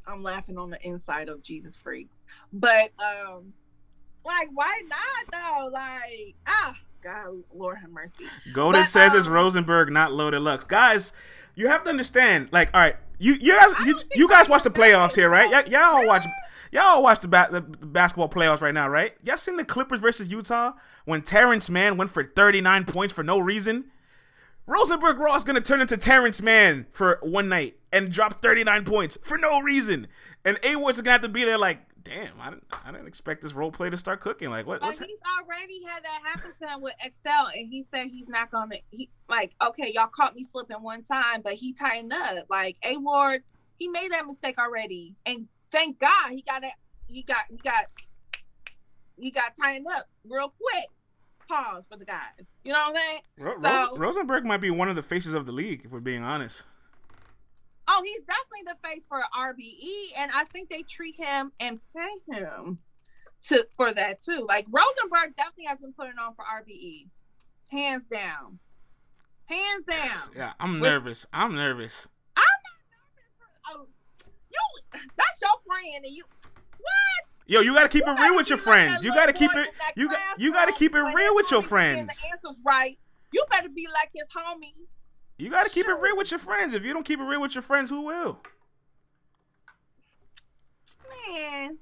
B: I'm laughing on the inside of Jesus freaks. But um like why not though? Like ah God Lord have mercy.
A: Golden
B: But,
A: says it's
B: um,
A: Rosenberg, not Loaded Lux. Guys, you have to understand. Like, all right, you you guys you, you guys watch the playoffs here, right?
B: relate.
A: Y'all, watch y'all watch the, ba- the, the basketball playoffs right now, right? Y'all seen the Clippers versus Utah when Terrence Mann went for 39 points for no reason? Rosenberg Raw is gonna turn into Terrence Mann for one night and drop 39 points for no reason. And A Ward's gonna have to be there like, damn, I didn't I didn't expect this role play to start cooking. Like what
B: But
A: what's ha-
B: he's already had that happen to him with Excel, and he said he's not gonna. He like, okay, y'all caught me slipping one time, but he tightened up. Like A Ward, he made that mistake already, and thank God he got it. He got he got he got tightened up real quick. Pause for the guys. You know what I'm saying?
A: Ro-
B: so-
A: Ros- Rosenberg might be one of the faces of the league, if we're being honest.
B: Oh, he's definitely the face for RBE, and I think they treat him and pay him to for that too. Like Rosenberg definitely has been putting on for RBE, hands down, hands down.
A: Yeah, I'm
B: With-
A: nervous. I'm nervous. I'm not nervous.
B: For, oh, you, that's your friend, and you what?
A: Yo, you gotta keep
B: You
A: it
B: gotta
A: real with your friends. You gotta keep it. You got. You gotta keep it real with your friends.
B: The answers right. You better be like his homie.
A: You gotta keep it real with your friends. If you don't keep it real with your friends, who will?
B: Man,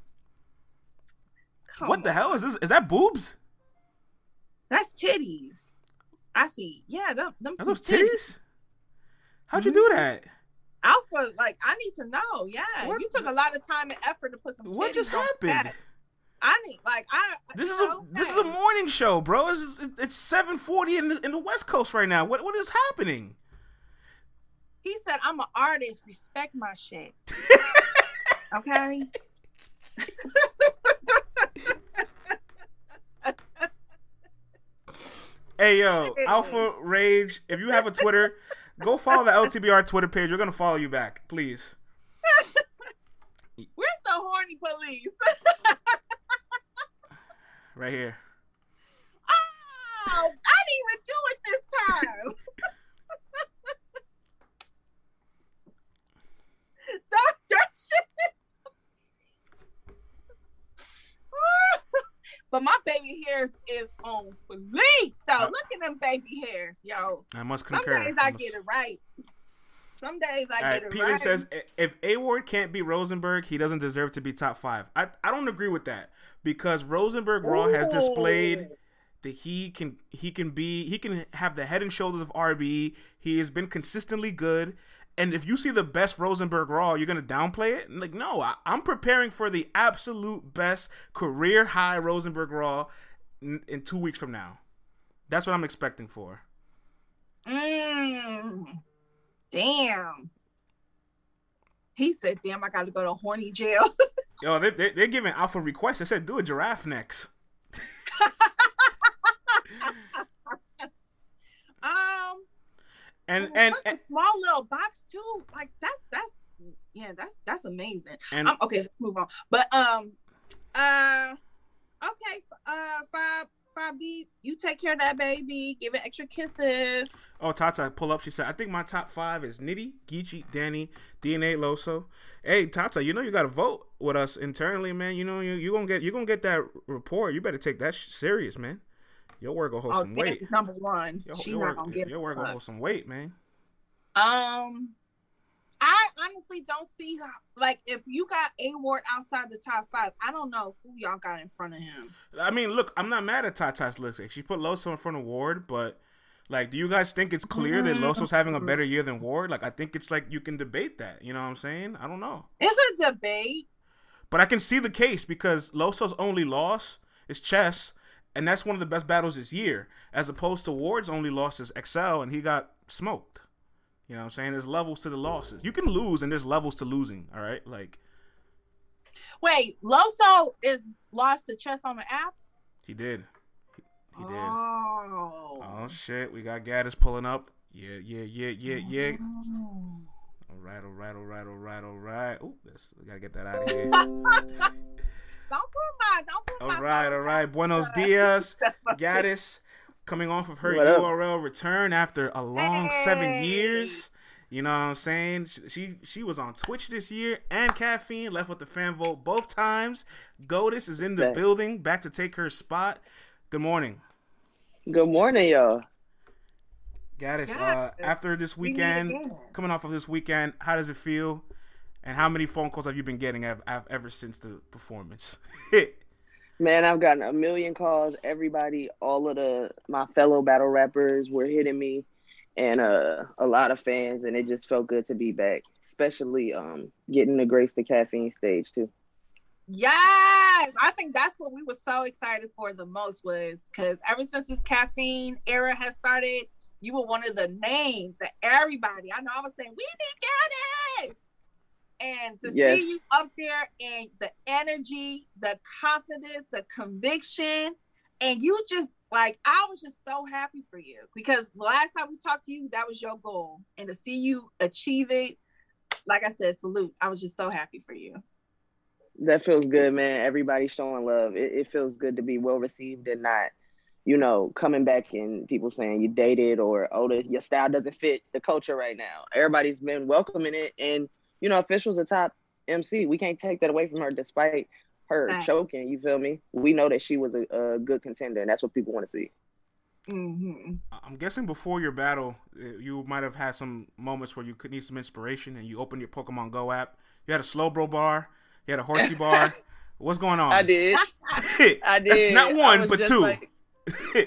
B: Come
A: What the hell is this? Is that boobs?
B: That's titties. I see. Yeah, them, them
A: those
B: titties.
A: titties? How'd you do mm-hmm. that?
B: Alpha, like I need to know. Yeah,
A: What
B: you took a lot of time and effort to put some.
A: What just happened?
B: that. I need, like, I.
A: This is a
B: okay.
A: this is a morning show, bro. It's it's seven forty in the, in the West Coast right now. What what is happening?
B: He said, "I'm an artist. Respect my shit." okay.
A: Hey yo, Alpha Rage. If you have a Twitter, go follow the LTBR Twitter page. We're gonna follow you back, please.
B: Where's the horny police?
A: Right here.
B: Oh, I didn't even do it this time. that, that shit. But my baby hairs is on fleek, though. Look at them baby hairs, yo.
A: I must
B: Some
A: concur.
B: days I
A: must-
B: get it right. Some days I get
A: right,
B: it
A: Peter
B: right.
A: says if A Ward can't beat Rosenberg, he doesn't deserve to be top five. I, I don't agree with that because Rosenberg Raw has displayed that he can he can be he can have the head and shoulders of RB. He has been consistently good. And if you see the best Rosenberg Raw, you're gonna downplay it. Like, no, I, I'm preparing for the absolute best career high Rosenberg Raw in, in two weeks from now. That's what I'm expecting for.
B: Mm. Damn. He said, "Damn, I got to go to horny jail."
A: Yo, they, they, they're giving Alpha requests. They said do a giraffe next. And and and,
B: small little box too. Like that's that's yeah, that's that's amazing.
A: and
B: um, okay, move on. But um, uh, okay, uh, five five B, you take care of that baby. Give it extra kisses.
A: oh Tata pull up. She said I think my top five is Nitty, Geechee, Danny, DNA, Loso. Hey Tata, you know you got to vote with us internally, man. You know you you gonna get you gonna get that report. You better take that sh- serious, man. Your work gonna hold
B: Oh,
A: some weight.
B: Number one.
A: Your,
B: she
A: your
B: not gonna get
A: your word gonna hold some weight, man.
B: Um, I honestly don't see how, like if you got a ward outside the top five. I don't know who y'all got in front of him.
A: I mean, look, I'm not mad at Tata's looks. She put Loso in front of Ward, but like, do you guys think it's clear that Loso's having a better year than Ward? Like, I think it's like you can debate that. You know what I'm saying? I don't know,
B: It's a debate.
A: but I can see the case because Loso's only loss is chess, and that's one of the best battles this year, as opposed to Ward's only loss is Excel, and he got smoked. You know what I'm saying? There's levels to the losses. You can lose, and there's levels to losing. All right, like
B: Wait, Loso is lost to chess on the app.
A: he did. He, he did.
B: Oh, Oh.
A: Oh shit, we got Gaddis pulling up. Yeah, yeah, yeah, yeah, yeah.
B: Oh.
A: All right, all right, all right, all right, all right. Oh, this we gotta get that out of here.
B: don't put my don't put my
A: All right, all right. Buenos dias, Gaddis, coming off of her
C: What up?
A: URL return after a long seven years. You know what I'm saying? She, she she was on Twitch this year and caffeine left with the fan vote both times. Gaddis is in the
C: Thanks.
A: building, back to take her spot. Good morning,
C: Good morning, y'all.
A: Gaddis. Uh, after this weekend, coming off of this weekend, how does it feel? And how many phone calls have you been getting ev- ev- ever since the performance?
C: Man, I've gotten a million calls. Everybody, all of the my fellow battle rappers were hitting me, and uh, a lot of fans, and it just felt good to be back. Especially um, getting to grace the caffeine stage too.
B: Yes, I think that's what we were so excited for the most was because ever since this caffeine era has started, you were one of the names that everybody. I know I was saying we need Gaddis, and to
C: Yes.
B: see you up there and the energy, the confidence, the conviction, and you just like I was just so happy for you because the last time we talked to you, that was your goal, and to see you achieve it, like I said, salute. I was just so happy for you.
C: That feels good, man. Everybody showing love. It, it feels good to be well received and not, you know, coming back and people saying you dated or oh, the, your style doesn't fit the culture right now. Everybody's been welcoming it, and you know, officials a top MC. We can't take that away from her, despite her
B: Right.
C: choking. You feel me? We know that she was a, a good contender, and that's what people want to see.
B: hmm
A: I'm guessing before your battle, uh, you might have had some moments where you could need some inspiration, and you opened your Pokemon Go app. You had a Slowbro bar, you had a Horsea bar. What's going on?
C: I did. I
A: That's
C: did.
A: not one, but two.
C: like-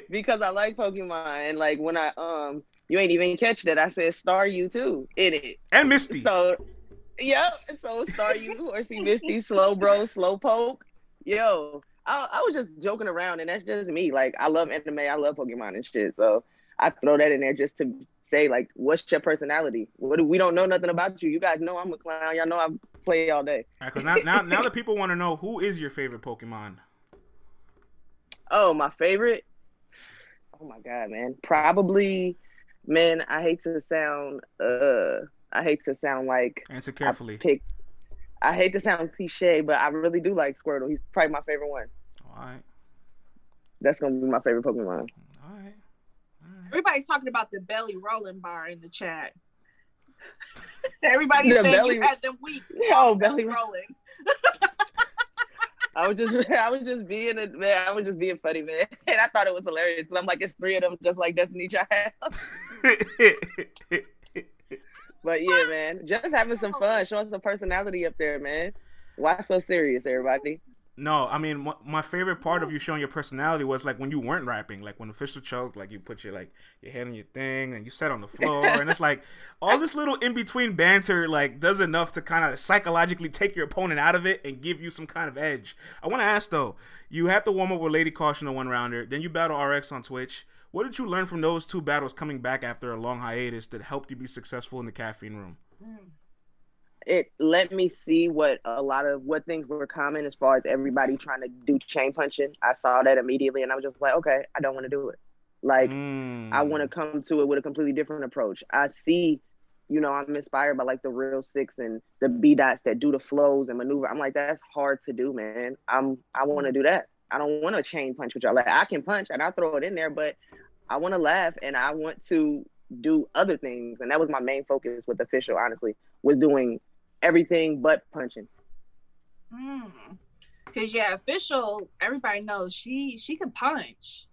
C: because I like Pokemon, and like when I um, you ain't even catch that. I said Star you too in it.
A: and Misty.
C: So, yep. So Star U, Horsea Misty, Slowbro, Slow Poke. Yo, I, I was just joking around, and that's just me. Like I love anime, I love Pokemon and shit. So I throw that in there just to say like, what's your personality? What do- we don't know nothing about you. You guys know I'm a clown. Y'all know I play all day.
A: Because now, now, now the people want to know who is your favorite Pokemon.
C: Oh, my favorite. Oh my god, man. Probably, man. I hate to sound. Uh, I hate to sound like
A: Answer
C: I
A: carefully.
C: picked. I hate to sound cliche, but I really do like Squirtle. He's probably my favorite one.
A: All right,
C: That's gonna be my favorite Pokemon.
A: all right. All right.
B: Everybody's talking about the belly rolling bar in the chat. Everybody's
C: The
B: saying
C: belly-
B: you had them weak.
C: Oh,
B: belly
C: belly-
B: rolling.
C: I was just, I was just being a man. I was just being funny, man. And I thought it was hilarious because I'm like, it's three of them, just like Destiny Child. But yeah, man, just having some oh. fun, showing some personality up there, man. Why so serious, everybody?
A: no, I mean, my, my favorite part of you showing your personality was like when you weren't rapping, like when official choked, like you put your like your head on your thing and you sat on the floor, and it's like all this little in between banter like does enough to kind of psychologically take your opponent out of it and give you some kind of edge. I want to ask though, you have to warm up with Lady Caution, a one rounder, then you battle RX on Twitch. What did you learn from those two battles coming back after a long hiatus that helped you be successful in the caffeine room?
C: it let me see what a lot of what things were common as far as everybody trying to do chain punching. I saw that immediately and I was just like, okay, I don't want to do it. Like
A: Mm.
C: I want to come to it with a completely different approach. I see, you know, I'm inspired by like the real six and the B dots that do the flows and maneuver. I'm like, that's hard to do, man. I'm I want to do that. I don't want to chain punch with y'all. Like I can punch and I'll throw it in there, but I want to laugh and I want to do other things. And that was my main focus with official, honestly, was doing everything but punching.
B: Mm. Cause yeah, official. Everybody knows she she can punch.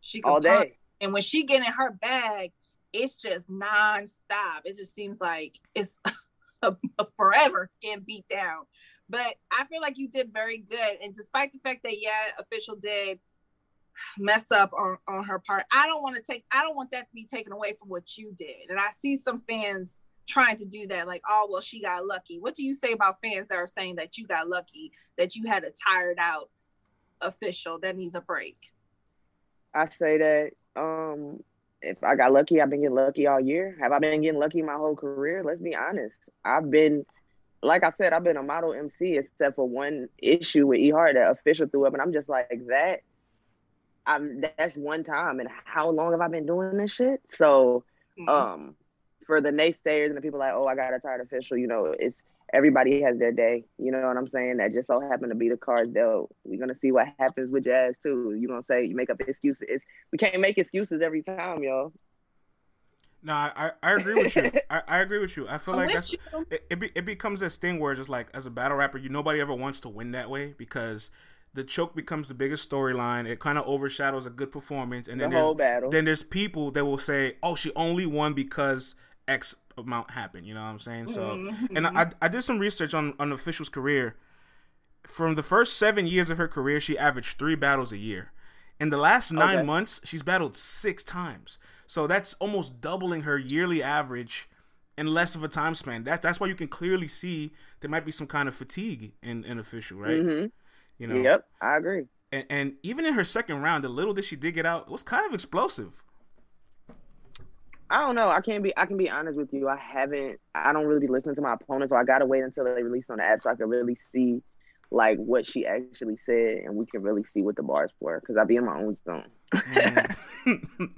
B: She can
C: All
B: punch.
C: day.
B: and when she get in her bag, it's just nonstop. It just seems like it's a, a forever getting beat down. But I feel like you did very good, and despite the fact that yeah, official did mess up on, on her part, I don't want to take I don't want that to be taken away from what you did. And I see some fans trying to do that, like, oh well, she got lucky. What do you say about fans that are saying that you got lucky, that you had a tired out official that needs a break?
C: I say that um if I got lucky, I've been getting lucky all year. Have I been getting lucky my whole career? Let's be honest. I've been like I said, I've been a model MC except for one issue with E Hart that official threw up and I'm just like that I'm that's one time, and how long have I been doing this shit? So,
B: Mhm.
C: um, for the naysayers and the people like, oh, I got a tired official, you know, it's everybody has their day. You know what I'm saying? That just so happened to be the cards dealt. We're gonna see what happens with Jazz too. You're gonna say you make up excuses. It's, we can't make excuses every time, y'all.
A: No, I, I I agree with you. I, I agree with you. I feel
B: I'm
A: like that's it. It, be, it becomes this thing where just like as a battle rapper, you nobody ever wants to win that way because the choke becomes the biggest storyline. It kind of overshadows a good performance, and
C: The
A: then there's
C: battle.
A: then there's people that will say, "Oh, she only won because X amount happened." You know what I'm saying? So,
B: Mhm.
A: and I I did some research on on official's career. From the first seven years of her career, she averaged three battles a year. In the last nine
C: Okay.
A: months, she's battled six times. So that's almost doubling her yearly average in less of a time span. That's that's why you can clearly see there might be some kind of fatigue in, in official, right?
C: hmm
A: You know.
C: Yep, I agree.
A: And, and even in her second round, the little that she did get out, was kind of explosive.
C: I don't know. I can't be. I can be honest with you. I haven't. I don't really be listening to my opponents, so I gotta wait until they release on the app so I can really see, like, what she actually said, and we can really see what the bars were. Because I be in my own zone.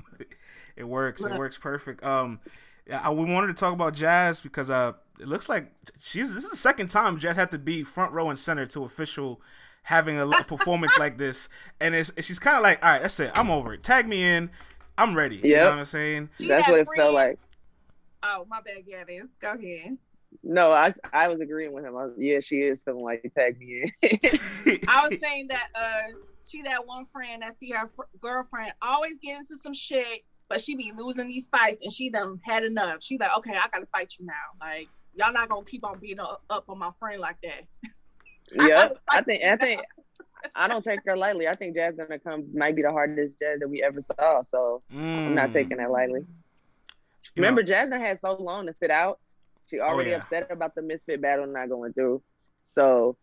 A: It works. It works perfect. Um, yeah, I, we wanted to talk about Jazz because uh, it looks like she's this is the second time Jazz had to be front row and center to official having a performance like this, and it's she's kind of like, all right, that's it. I'm over it. Tag me in. I'm ready. You know what I'm saying?
B: She
C: That's what it
B: friend-
C: felt like.
B: Oh, my bad, Gaddis. Go ahead.
C: No, I I was agreeing with him. I was, yeah, she is feeling like tag me in.
B: I was saying that uh, she that one friend that see her fr- girlfriend always get into some shit, but she be losing these fights, and she done had enough. She like, okay, I gotta fight you now. Like y'all not gonna keep on beating up, up on my friend like that.
C: yep. I think I think I don't take her lightly. I think Jazz gonna come might be the hardest Jazz that we ever saw. So I'm not
A: Mm.
C: taking that lightly.
A: You
C: Remember,
A: know,
C: Jasmine had so long to sit out. She already
A: yeah.
C: upset about the misfit battle not going through. So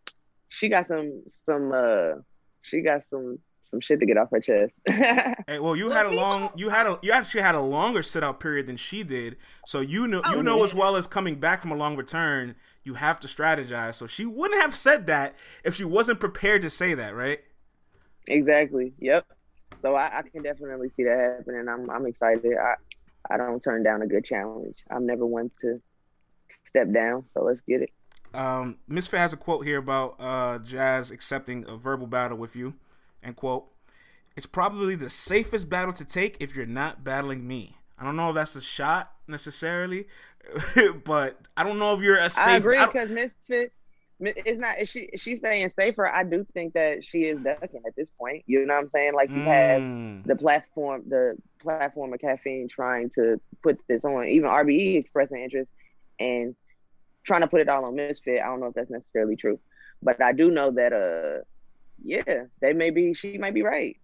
C: she got some some uh she got some some shit to get off her chest.
A: Hey, well, you had a long, you had a, you actually had a longer sit out period than she did. So you know,
B: Oh,
A: you know
B: yeah.
A: as well as coming back from a long return, you have to strategize. So she wouldn't have said that if she wasn't prepared to say that, right?
C: exactly. Yep. So I, I can definitely see that happening. I'm I'm excited. I I don't turn down a good challenge. I'm never one to step down. So let's get it.
A: Um, Miss Misfit has a quote here about uh, Jazz accepting a verbal battle with you, and quote, "It's probably the safest battle to take if you're not battling me." I don't know if that's a shot necessarily, but I don't know if you're a safe.
C: I agree because Misfit, Mi- it's not. Is she she's saying safer. I do think that she is ducking at this point. You know what I'm saying? Like you have
A: Mm.
C: the platform, the platform of caffeine trying to put this on. Even RBE expressing interest and trying to put it all on Misfit. I don't know if that's necessarily true, but I do know that uh, yeah, they may be. She might be right.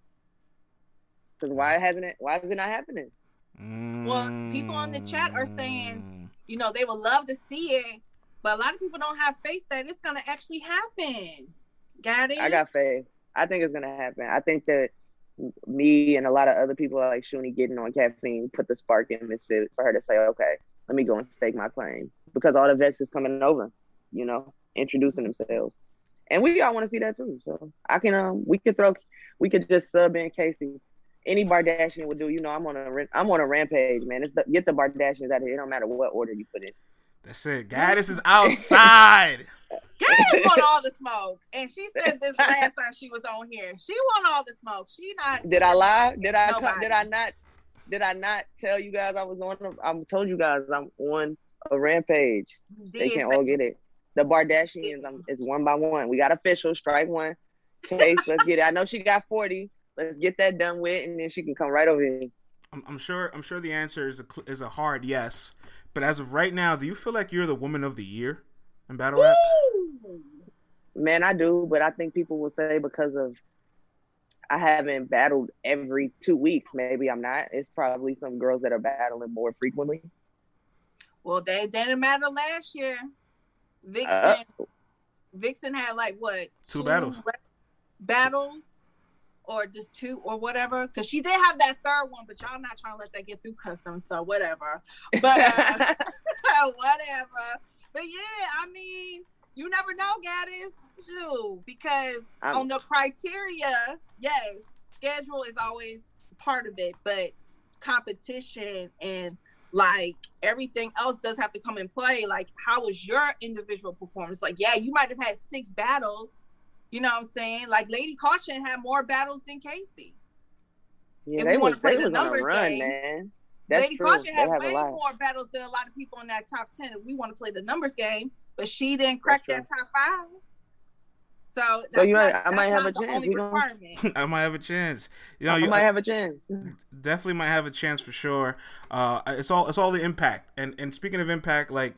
C: Because why hasn't it? Why is it not happening?
B: Well, people on the chat are saying- You know, they would love to see it, but a lot of people don't have faith that it's gonna actually happen. Got it?
C: I got faith. I think it's gonna happen. I think that me and a lot of other people like Shuni getting on caffeine put the spark in Misfit for her to say, okay, let me go and stake my claim because all the vets is coming over, you know, introducing themselves, and we all want to see that too. So I can, um, we could throw, we could just sub in Casey. Any Bardashian would do. You know, I'm on a, I'm on a rampage, man. It's the, get the Bardashians out of here. It don't matter what order you put in.
A: That's it. Gaddis is outside.
B: Gaddis want all the smoke, and she said this last time she was on here. She want all the smoke. She not.
C: Did I lie? Did I? co-
B: Nobody.
C: Did I not? Did I not tell you guys I was on? A, I told you guys I'm on a rampage. They
B: Did
C: can
B: say-
C: all get it. The Bardashians um, is one by one. We got official strike one. Case, let's get it. I know she got forty. Let's get that done with, and then she can come right over here.
A: I'm, I'm sure. I'm sure the answer is a is a hard yes. But as of right now, do you feel like you're the woman of the year in battle rap?
C: Man, I do, but I think people will say because of I haven't battled every two weeks. Maybe I'm not. It's probably some girls that are battling more frequently.
B: Well, they didn't matter last year. Vixen,
C: Uh,
B: Vixen had like what
A: Two battles.
B: battles, or just two or whatever. Because she did have that third one, but y'all not trying to let that get through customs, so whatever. But uh, whatever. But yeah, I mean, you never know, Gaddis. Shoot, because
C: I'm-
B: on the criteria, yes, schedule is always part of it, but competition and like everything else does have to come in play. Like, how was your individual performance? Like, yeah, you might have had six battles. You know what I'm saying? Like, Lady Caution had more battles than Casey.
C: Yeah,
B: If
C: they was,
B: play
C: they
B: the
C: was on a
B: numbers
C: run,
B: game,
C: man. That's
B: Lady
C: true.
B: Caution had way more battles than a lot of people in that top ten. If we want to play the numbers game, but she didn't crack that top five. So,
C: So you
B: not-
C: might- I might have a chance.
B: only
C: We gonna-
B: requirement.
A: I might have a chance. You know,
C: I
A: you
C: might have a chance.
A: definitely might have a chance for sure. Uh, it's all it's all the impact. And and speaking of impact, like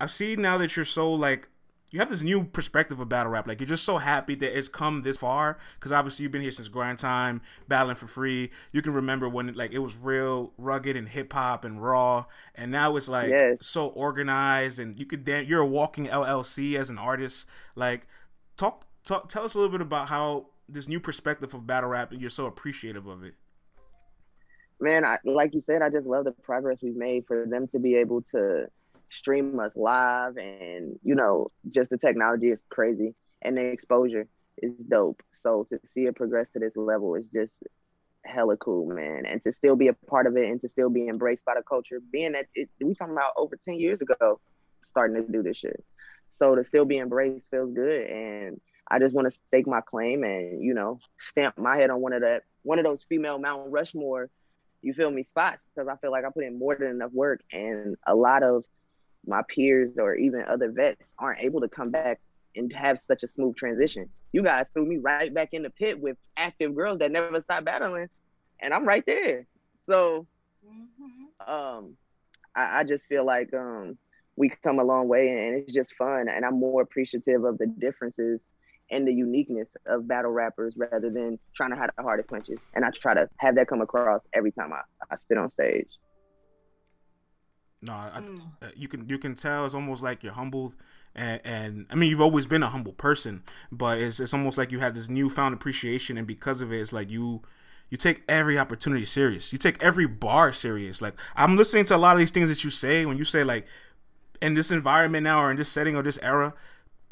A: I see now that you're so like you have this new perspective of battle rap. Like you're just so happy that it's come this far because obviously you've been here since grind time, battling for free. You can remember when like it was real rugged and hip hop and raw, and now it's like
C: Yes.
A: so organized and you could dance. you're a walking LLC as an artist. Like talk talk tell us a little bit about how this new perspective of battle rap and you're so appreciative of it.
C: man, I, like you said, I just love the progress we've made for them to be able to stream us live, and you know, just the technology is crazy, and the exposure is dope. So to see it progress to this level is just hella cool, man, and to still be a part of it, and to still be embraced by the culture, being that it, we talking about over ten years ago, starting to do this shit. So to still be embraced feels good, and I just want to stake my claim and you know stamp my head on one of that one of those female Mount Rushmore you feel me spots because I feel like I put in more than enough work and a lot of my peers or even other vets aren't able to come back and have such a smooth transition. You guys threw me right back in the pit with active girls that never stop battling and I'm right there. So
B: Mhm.
C: um I, I just feel like um we come a long way and it's just fun and I'm more appreciative of the differences and the uniqueness of battle rappers rather than trying to have the hardest punches. And I try to have that come across every time I, I spit on stage.
A: No, I,
B: Mm.
A: I, you can you can tell it's almost like you're humbled, and, and I mean you've always been a humble person, but it's it's almost like you have this newfound appreciation, and because of it, it's like you you take every opportunity serious. You take every bar serious. Like I'm listening to a lot of these things that you say when you say like in this environment now or in this setting or this era,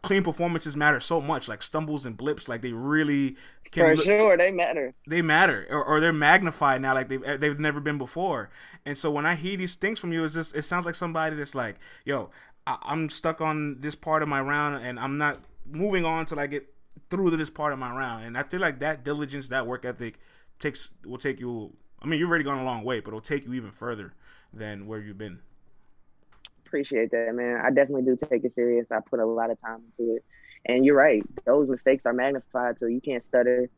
A: clean performances matter so much. Like stumbles and blips, like they really can
C: For
A: look-
C: sure, they matter.
A: they matter or, or they're magnified now like they've they've never been before and so when i hear these things from you it's just it sounds like somebody that's like yo I, i'm stuck on this part of my round and i'm not moving on till i get through to this part of my round and i feel like that diligence that work ethic takes will take you i mean you've already gone a long way but it'll take you even further than where you've been
C: Appreciate that, man. I definitely do take it serious. I put a lot of time into it. And you're right. Those mistakes are magnified so you can't stutter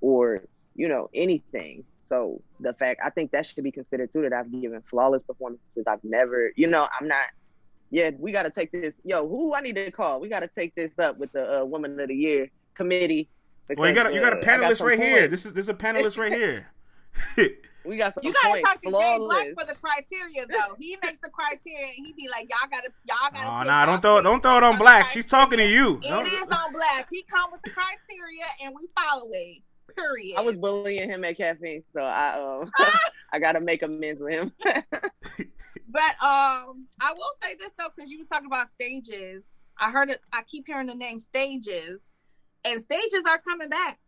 C: or, you know, anything. So the fact I think that should be considered too that I've given flawless performances. I've never, you know, I'm not yeah, we got to take this. Yo, who I need to call? We got to take this up with the uh, Woman of the Year committee.
A: well you got a, you got a
C: uh,
A: panelist
C: some
A: right here this is this is a panelist right here
C: We got some
B: You gotta
C: points.
B: talk to Jay. Black for the criteria though. He makes the criteria and he be like, Y'all gotta y'all gotta
A: oh
B: pick
A: nah don't throw
B: this.
A: don't throw it on black she's talking to you
B: It
A: Don't-
B: is on black. He come with the criteria and we follow it. Period.
C: I was bullying him at caffeine, so I um I gotta make amends with him.
B: But um, I will say this though, because you was talking about stages. I heard it. I keep hearing the name stages, and stages are coming back.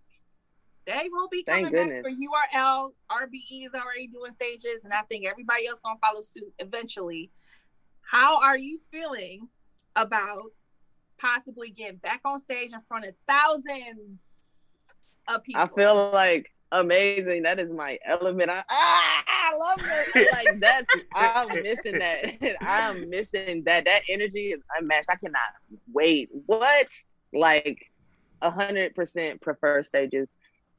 B: They will be coming back for URL. RBE is already doing stages, and I think everybody else gonna follow suit eventually. How are you feeling about possibly getting back on stage in front of thousands of people?
C: I feel like amazing. That is my element. I, ah, I love it. Like that's I'm missing that. I'm missing that. That energy is unmatched. I cannot wait. What? Like a hundred percent prefer stages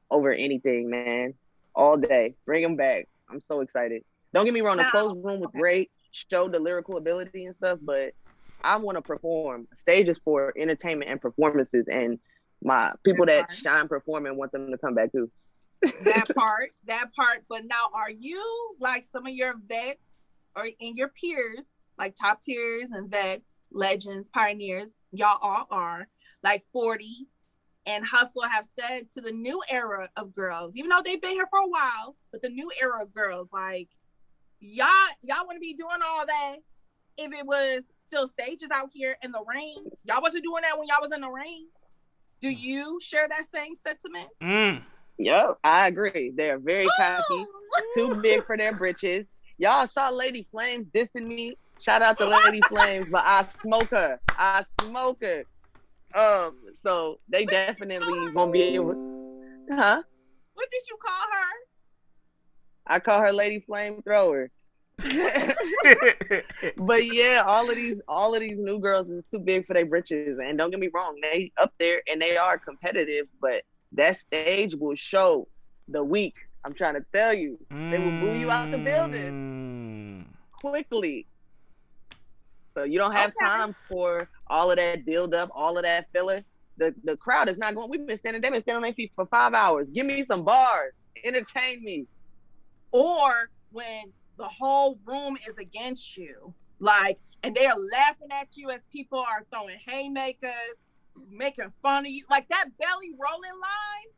C: over anything, man. All day. Bring them back. I'm so excited. Don't get me wrong. The closed room was great. Showed the lyrical ability and stuff, but I want to perform. Stages for entertainment and performances, and my people that
B: Good
C: shine performing want them to come back too.
B: that part, that part. But now, are you like some of your vets or in your peers, like top tiers and vets, legends, pioneers? Y'all all are like 40 and Hustle have said to the new era of girls, even though they've been here for a while, but the new era of girls, like y'all, y'all want to be doing all that if it was still stages out here in the rain. Y'all wasn't doing that when y'all was in the rain. Do you share that same sentiment?
A: Mm.
C: Yep, I agree. They're very cocky, too big for their britches. Y'all saw Lady Flames dissing me. Shout out to Lady Flames, but I smoke her. I smoke her. Um, so they definitely won't be able. Huh?
B: What did you call her?
C: I call her Lady Flamethrower. but yeah, all of these all of these new girls is too big for their britches. And don't get me wrong, they up there and they are competitive, but that stage will show the weak. I'm trying to tell you. They will move you out the building
A: Mm.
C: quickly. So you don't have
B: Okay.
C: time for all of that build up, all of that filler. The the crowd is not going. We've been standing, they've been standing on their feet for five hours. Give me some bars. Entertain me.
B: Or when the whole room is against you, like, and they are laughing at you as people are throwing haymakers, making fun of you, like that belly rolling line.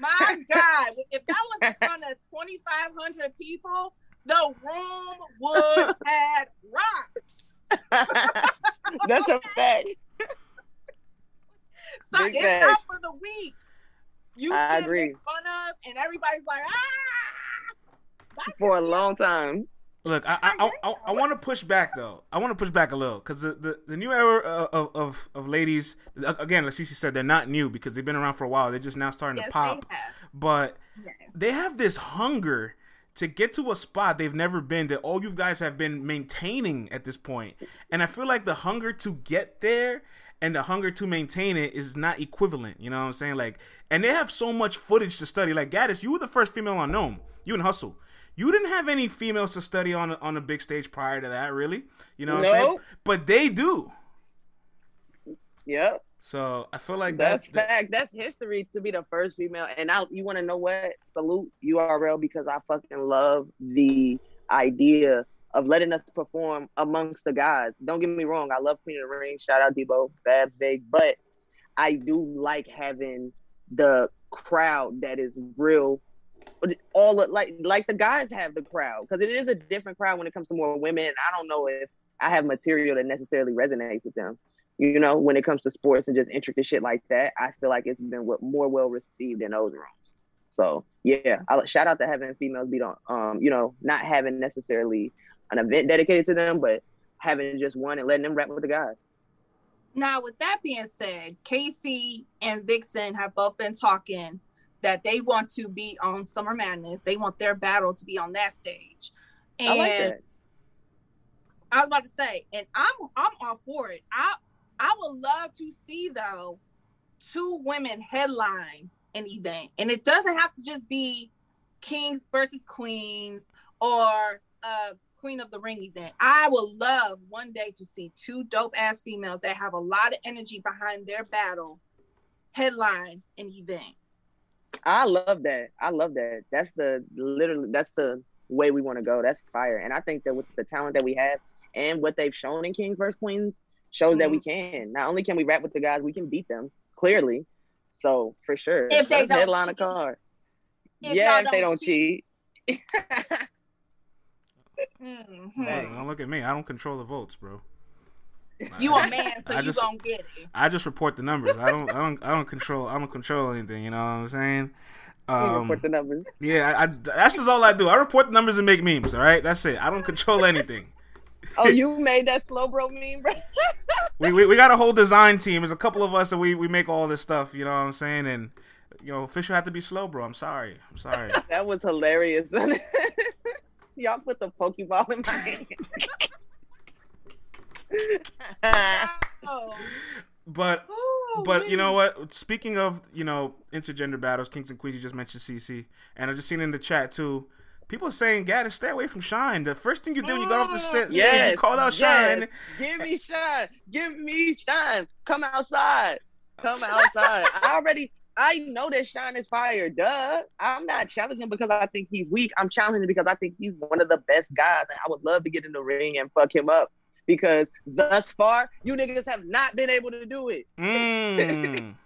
B: My God, if that was in front of 2,500 people, the room would have rocked.
C: That's a fact.
B: So
C: Big
B: it's
C: facts.
B: not for the weak. You
C: I
B: get
C: agree.
B: fun of, and everybody's like, ah.
C: For a
B: be
C: long time.
A: Look, I I, I, I, want to push back though. I want to push back a little because the, the, the new era of, of of ladies again, like said, they're not new because they've been around for a while. They're just now starting
B: Yes,
A: to
B: they
A: pop.
B: have.
A: But
B: Yes.
A: they have this hunger to get to a spot they've never been that all you guys have been maintaining at this point. And I feel like the hunger to get there and the hunger to maintain it is not equivalent. You know what I'm saying? Like, and they have so much footage to study. Like Gaddis, you were the first female on NOME. You and Hustle. You didn't have any females to study on on a big stage prior to that, really. You know what I'm saying? But they do.
C: Yep.
A: So I feel like
C: That's
A: that, that
C: fact. That's history to be the first female. And I, you want to know what? Salute URL because I fucking love the idea of letting us perform amongst the guys. Don't get me wrong. I love Queen of the Ring. Shout out Debo, Babs Big. But I do like having the crowd that is real. All like like the guys have the crowd because it is a different crowd when it comes to more women. I don't know if I have material that necessarily resonates with them you know, when it comes to sports and just intricate shit like that, I feel like it's been what more well received in those rooms. So yeah, I shout out to having females be on, um, you know, not having necessarily an event dedicated to them, but having just one and letting them rap with the guys.
B: Now, with that being said, Casey and Vixen have both been talking that they want to be on Summer Madness. They want their battle to be on that stage. And
C: I like that.
B: I was about to say, and I'm I'm all for it. I I would love to see though two women headline an event, and it doesn't have to just be Kings versus Queens or a Queen of the Ring event. I would love one day to see two dope ass females that have a lot of energy behind their battle headline an event.
C: I love that. I love that. That's the literally that's the way we want to go. That's fire. And I think that with the talent that we have and what they've shown in Kings vs. Queens shows that we can. Not only can we rap with the guys, we can beat them clearly. So for sure,
B: If they don't
C: headline a
B: cheat.
C: card.
B: If
C: yeah,
B: y'all
C: if they don't cheat.
B: Mhm.
A: Hey, don't look at me. I don't control the votes, bro.
B: You a man, so
A: I
B: you
A: just-
B: gonna get it.
A: I just report the numbers. I don't. I don't. I don't control. I don't control anything. You know what I'm saying?
C: We
A: Um,
C: report the numbers.
A: yeah, I, I, that's just all I do. I report the numbers and make memes. All right, that's it. I don't control anything.
C: Oh, you made that Slowbro meme, bro.
A: We, we, we got a whole design team. There's a couple of us that we, we make all this stuff. You know what I'm saying? And you know, official have to be slow, bro. I'm sorry. I'm sorry.
C: that was hilarious. Y'all put the Pokeball in my hand.
B: Oh.
A: But
B: Ooh,
A: But you know what? Speaking of you know intergender battles, kings and queens. You just mentioned CC, and I just seen in the chat too. People are saying, "Gaddis, stay away from Shine." The first thing you did when you got off the set, stage,
C: Yes,
A: you called out
C: yes.
A: Shine.
C: Give me shine. Give me shine. Come outside. Come outside. I already I know that Shine is fire. Duh. I'm not challenging because I think he's weak. I'm challenging because I think he's one of the best guys. And I would love to get in the ring and fuck him up. Because thus far, you niggas have not been able to do it.
A: Mm.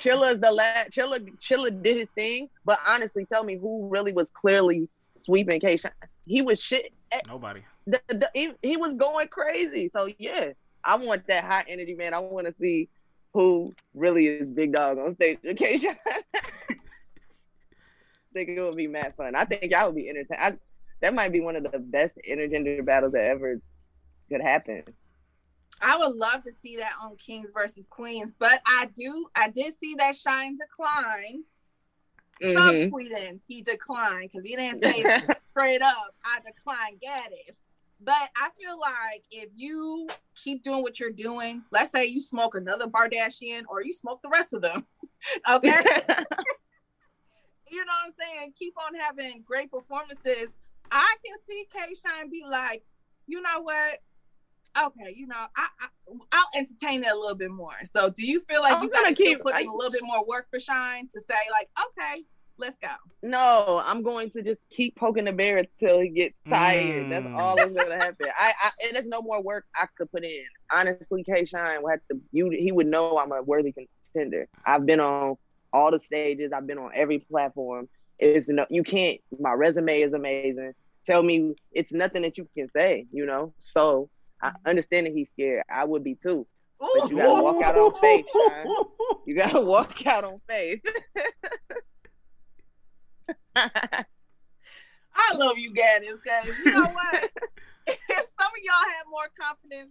C: Chilla's the last Chilla Chilla did his thing, but honestly, tell me who really was clearly sweeping K. He was shit.
A: Nobody.
C: the, the, he, he was going crazy. So yeah, I want that high energy, man. I want to see who really is big dog on stage occasion. think it would be mad fun. I think y'all would be entertained. I, that might be one of the best intergender battles that ever could happen.
B: I would love to see that on Kings versus Queens, but I do. I did see that Shine decline.
C: Mhm.
B: Subtweeting, he declined because he didn't say straight up. I declined Gaddis. But I feel like if you keep doing what you're doing, let's say you smoke another Bardashian or you smoke the rest of them, okay? you know what I'm saying? Keep on having great performances. I can see K Shine be like, you know what? Okay, you know, I, I I'll entertain that a little bit more. So, do you feel like
C: I'm
B: you gotta keep
C: keep-
B: putting
C: I-
B: a little bit more work for Shine to say like, okay, let's go.
C: no, I'm going to just keep poking the bear until he gets tired.
A: Mm.
C: That's all that's gonna happen. I, I and there's no more work I could put in. Honestly, K Shine would have to you he would know I'm a worthy contender. I've been on all the stages, I've been on every platform. It's no you can't my resume is amazing. Tell me it's nothing that you can say, you know. So I understand that he's scared. I would be too. But you gotta walk out on faith. You gotta walk out on faith.
B: I love you, Gaddis, because you know what? if some of y'all have more confidence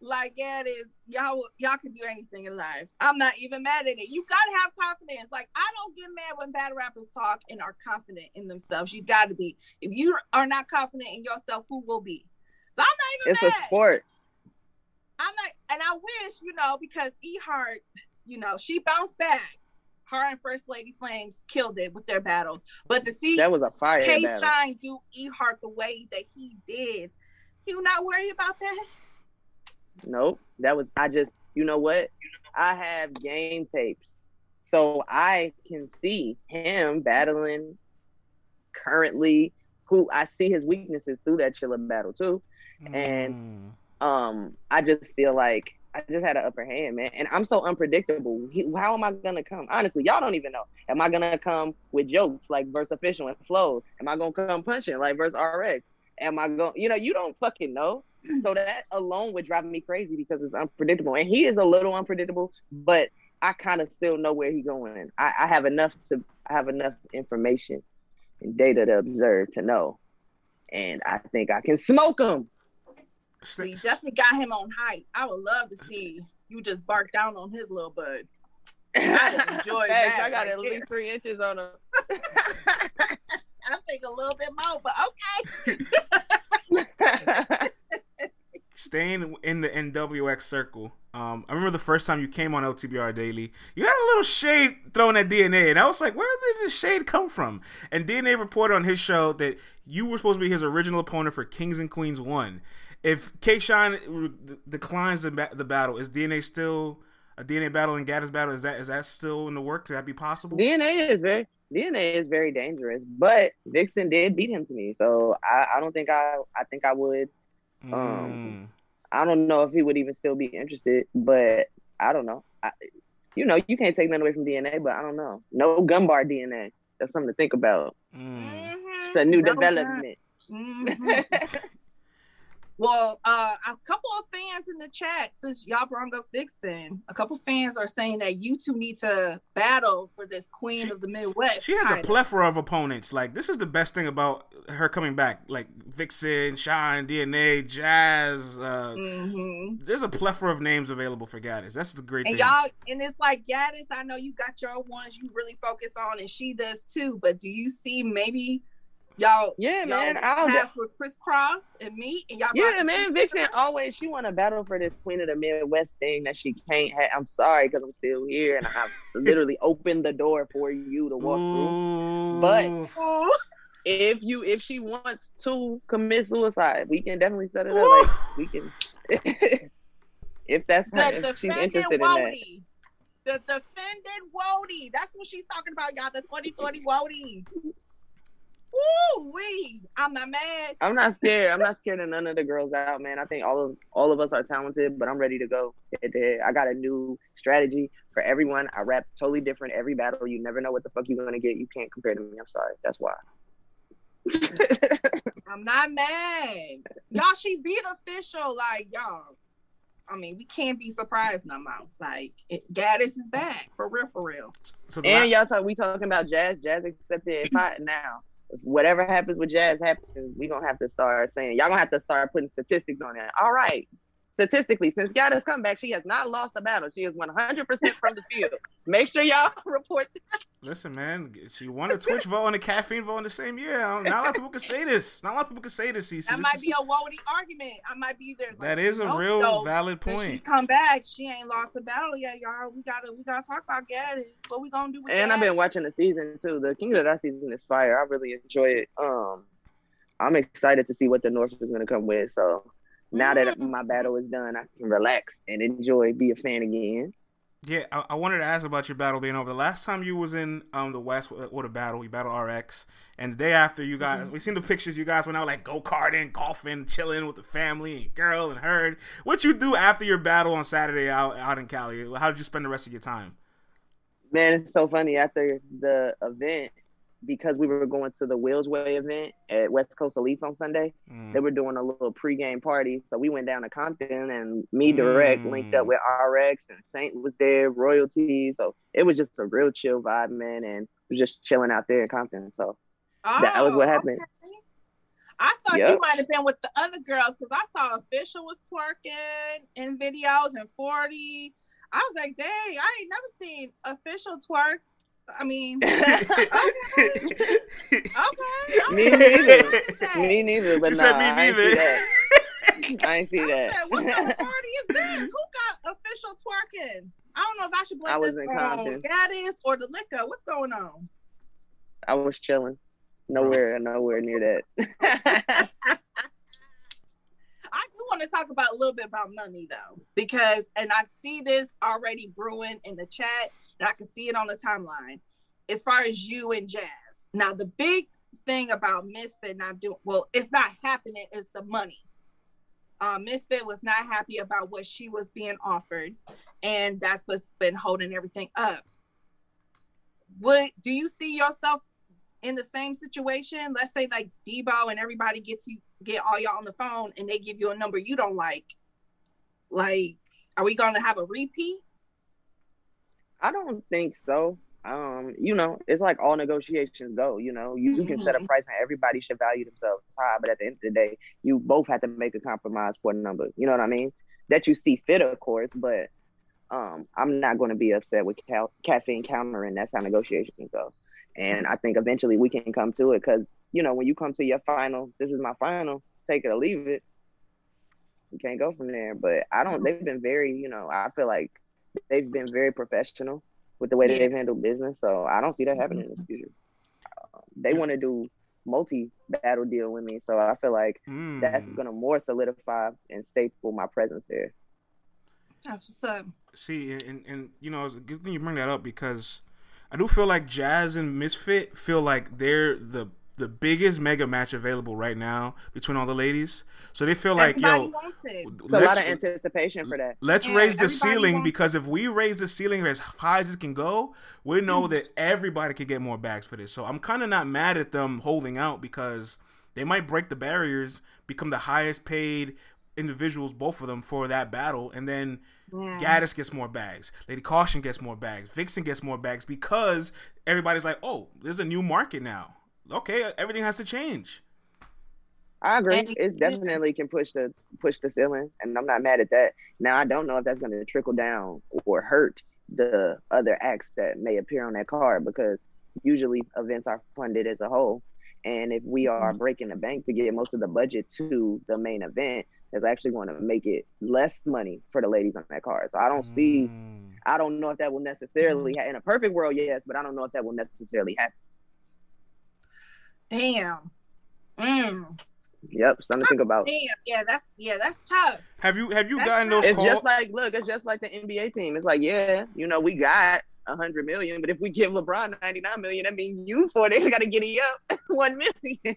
B: like Gaddis, y'all y'all can do anything in life. I'm not even mad at it. You gotta have confidence. Like I don't get mad when bad rappers talk and are confident in themselves. You gotta be. If you are not confident in yourself, who will be? So I'm not
C: it's
B: even
C: a sport.
B: I'm not, and I wish, you know, because E Heart, you know, she bounced back. Her and First Lady Flames killed it with their battle. But to see
C: That was a fire
B: K. Shine do E Heart the way that he did, you not worry about that?
C: Nope. That was I just you know what? I have game tapes. So I can see him battling currently who I see his weaknesses through that Chilla battle too. And- Um I just feel like I just had an upper hand, man. And I'm so unpredictable. He, how am I gonna come? Honestly, y'all don't even know. Am I gonna come with jokes like verse official and flows? Am I gonna come punching like verse RX? Am I going? To You know, you don't fucking know. So that alone would drive me crazy because it's unpredictable. And he is a little unpredictable, but I kind of still know where he's going. I, I have enough to I have enough information and data to observe to know. And I think I can smoke him.
B: So you definitely got him on height. I would love to see you just bark down on his little bud. I enjoy that
C: I got
B: right
C: at least
B: there.
C: three inches on him.
B: I think a little bit more, but okay.
A: Staying in the NWX circle, um, I remember the first time you came on LTBR Daily, you had a little shade thrown at DNA, and I was like, where did this shade come from? And DNA reported on his show that you were supposed to be his original opponent for Kings and Queens 1. If K Shine declines the, the battle, is DNA still a DNA battle and Gaddis battle? Is that is that still in the works? Could that be possible?
C: DNA is very DNA is very dangerous, but Vixen did beat him to me, so I, I don't think I I think I would. Um, I don't know if he would even still be interested, but I don't know. I, you know, you can't take nothing away from DNA, but I don't know. No gun bar DNA. That's something to think about.
A: Mm.
C: It's a new
B: No
C: development.
B: Mhm. Well, uh, a couple of fans in the chat, since y'all brought up Vixen, a couple fans are saying that you two need to battle for this Queen
A: She-
B: of the Midwest.
A: She has a plethora of opponents. Like this is the best thing about her coming back. Like Vixen, Shine, DNA, Jazz. Uh,
B: Mhm.
A: There's a plethora of names available for Gaddis. That's the great
B: And
A: thing.
B: y'all, and it's like Gaddis. I know you got your ones you really focus on, and she does too. But do you see maybe y'all?
C: Yeah,
B: y'all
C: man. I'll
B: have with Chris Cross and me, and y'all.
C: Yeah, man. Vixen always she want to battle for this Queen of the Midwest thing that she can't have. I'm sorry because I'm still here and I've literally opened the door for you to walk through. But-
B: Ooh.
C: If you if she wants to commit suicide, we can definitely set it up. Like we can. if that's her, if she's interested in that.
B: The defendant Wody. That's what she's talking about, y'all. The 2020 Wody. Woo wee. I'm not mad.
C: I'm not scared. I'm not scared of none of the girls out, man. I think all of all of us are talented, but I'm ready to go head to head. I got a new strategy for everyone. I rap totally different every battle. You never know what the fuck you're gonna get. You can't compare to me. I'm sorry. That's why.
B: I'm not mad. Y'all, she beat official. Like, y'all. I mean, we can't be surprised no more. Like it, Gaddis is back for real, for real.
A: So
C: And
A: la-
C: y'all talk we talking about Jazz. Jazz accepted it hot now. Whatever happens with Jazz happens, we gonna have to start saying y'all gonna have to start putting statistics on it. All right. Statistically, since Gaddis come back, she has not lost a battle. She is 100% from the field. Make sure y'all report.
A: listen, man, she won a Twitch vote and a caffeine vote in the same year. Not a lot of people can say this. Not a lot of people can say this. CC.
B: That
A: This
B: might
A: is-
B: be a woody argument. I might be there. Like,
A: that is a
B: no,
A: real
B: though.
A: valid
B: When she
A: point.
B: come back, she ain't lost a battle yet, y'all. We gotta we gotta talk about Gaddis. What we gonna do with
C: And I've been watching the season too. The King of the Dot season is fire. I really enjoy it. Um, I'm excited to see what the North is gonna come with. So now that
B: Mm.
C: my battle is done, I can relax and enjoy, be a fan again.
A: Yeah, I, I wanted to ask about your battle being over. The last time you was in um the West with, with a battle, you battled RX, and the day after you guys,
B: Mm-hmm.
A: we seen the pictures. You guys went out like go karting, golfing, chilling with the family, and girl and herd. What you do after your battle on Saturday out out in Cali? How did you spend the rest of your time?
C: Man, it's so funny. After the event, because we were going to the Wills Way event at West Coast Elites on Sunday,
A: Mm.
C: they were doing a little pregame party. So we went down to Compton and me direct
A: Mm.
C: linked up with RX and Saint was there, royalty. So it was just a real chill vibe, man, and we was just chilling out there in Compton. So that was what
B: Oh,
C: happened.
B: okay. I thought
C: Yep.
B: you might have been with the other girls because I saw official was twerking in videos and 40. I was like, dang, I ain't never seen official twerk. I mean, okay, okay.
C: Me neither.
B: What is that?
C: me neither, but
A: she
C: nah,
A: said me
C: I ain't see
A: neither.
C: that. I ain't see
B: I
C: that.
B: said, what kind of party is this? Who got official twerking? I don't know if I should blame
C: I was
B: this on Gaddis or the liquor. What's going on?
C: I was chilling. Nowhere, nowhere near that.
B: I do want to talk about a little bit about money though, because and I see this already brewing in the chat, and I can see it on the timeline. As far as you and Jazz, now the big thing about Misfit not doing well, it's not happening. Is the money. Uh, Misfit was not happy about what she was being offered, and that's what's been holding everything up. What do you see yourself in the same situation? Let's say like Debo and everybody gets you get all y'all on the phone and they give you a number you don't like. Like, are we gonna have a repeat?
C: I don't think so. Um, you know, it's like all negotiations go. You know, you, you can set a
B: Mhm.
C: price and everybody should value themselves high, but at the end of the day, you both have to make a compromise for a number. You know what I mean? That you see fit, of course, but um, I'm not going to be upset with cal- caffeine countering. That's how negotiations go. And I think eventually we can come to it because you know when you come to your final, this is my final, take it or leave it. You can't go from there. But I don't. They've been very, you know, I feel like they've been very professional with the way that
B: Yeah.
C: they've handled business. So I don't see that happening in the future. Uh, they want to do multi battle deal with me, so I feel like
A: Mm.
C: that's gonna more solidify and staple my presence there.
B: That's what's up.
A: See, and, and you know, it's a good thing you bring that up because I do feel like Jazz and Misfit feel like they're the the biggest mega match available right now between all the ladies. So they feel like,
B: Everybody
A: yo,
B: wants it.
C: It's a lot of anticipation for that.
A: let's
B: Yeah,
A: raise the ceiling
B: wants-
A: because if we raise the ceiling as high as it can go, we know
B: Mm.
A: that everybody could get more bags for this. So I'm kind of not mad at them holding out because they might break the barriers, become the highest paid individuals, both of them, for that battle, and then
B: Yeah.
A: Gaddis gets more bags. Lady Caution gets more bags. Vixen gets more bags because everybody's like, oh, there's a new market now. Okay, everything has to change.
C: I agree.
B: And-
C: it definitely can push the push the ceiling, and I'm not mad at that. Now I don't know if that's going to trickle down or hurt the other acts that may appear on that card because usually events are funded as a whole, and if we are breaking the bank to get most of the budget to the main event, that's actually going to make it less money for the ladies on that card. So I don't see.
A: Mm.
C: I don't know if that will necessarily ha- in a perfect world, yes, but I don't know if that will necessarily happen.
B: Damn. Mm.
C: Yep, something to think about.
B: Damn. Yeah, that's yeah, that's tough.
A: Have you have you
B: That's
A: gotten
B: right.
A: those
C: It's
A: calls?
C: just like look, it's just like the NBA team. It's like, yeah, you know, we got a hundred million, but if we give LeBron ninety nine million, that means you for it got to get it up one million.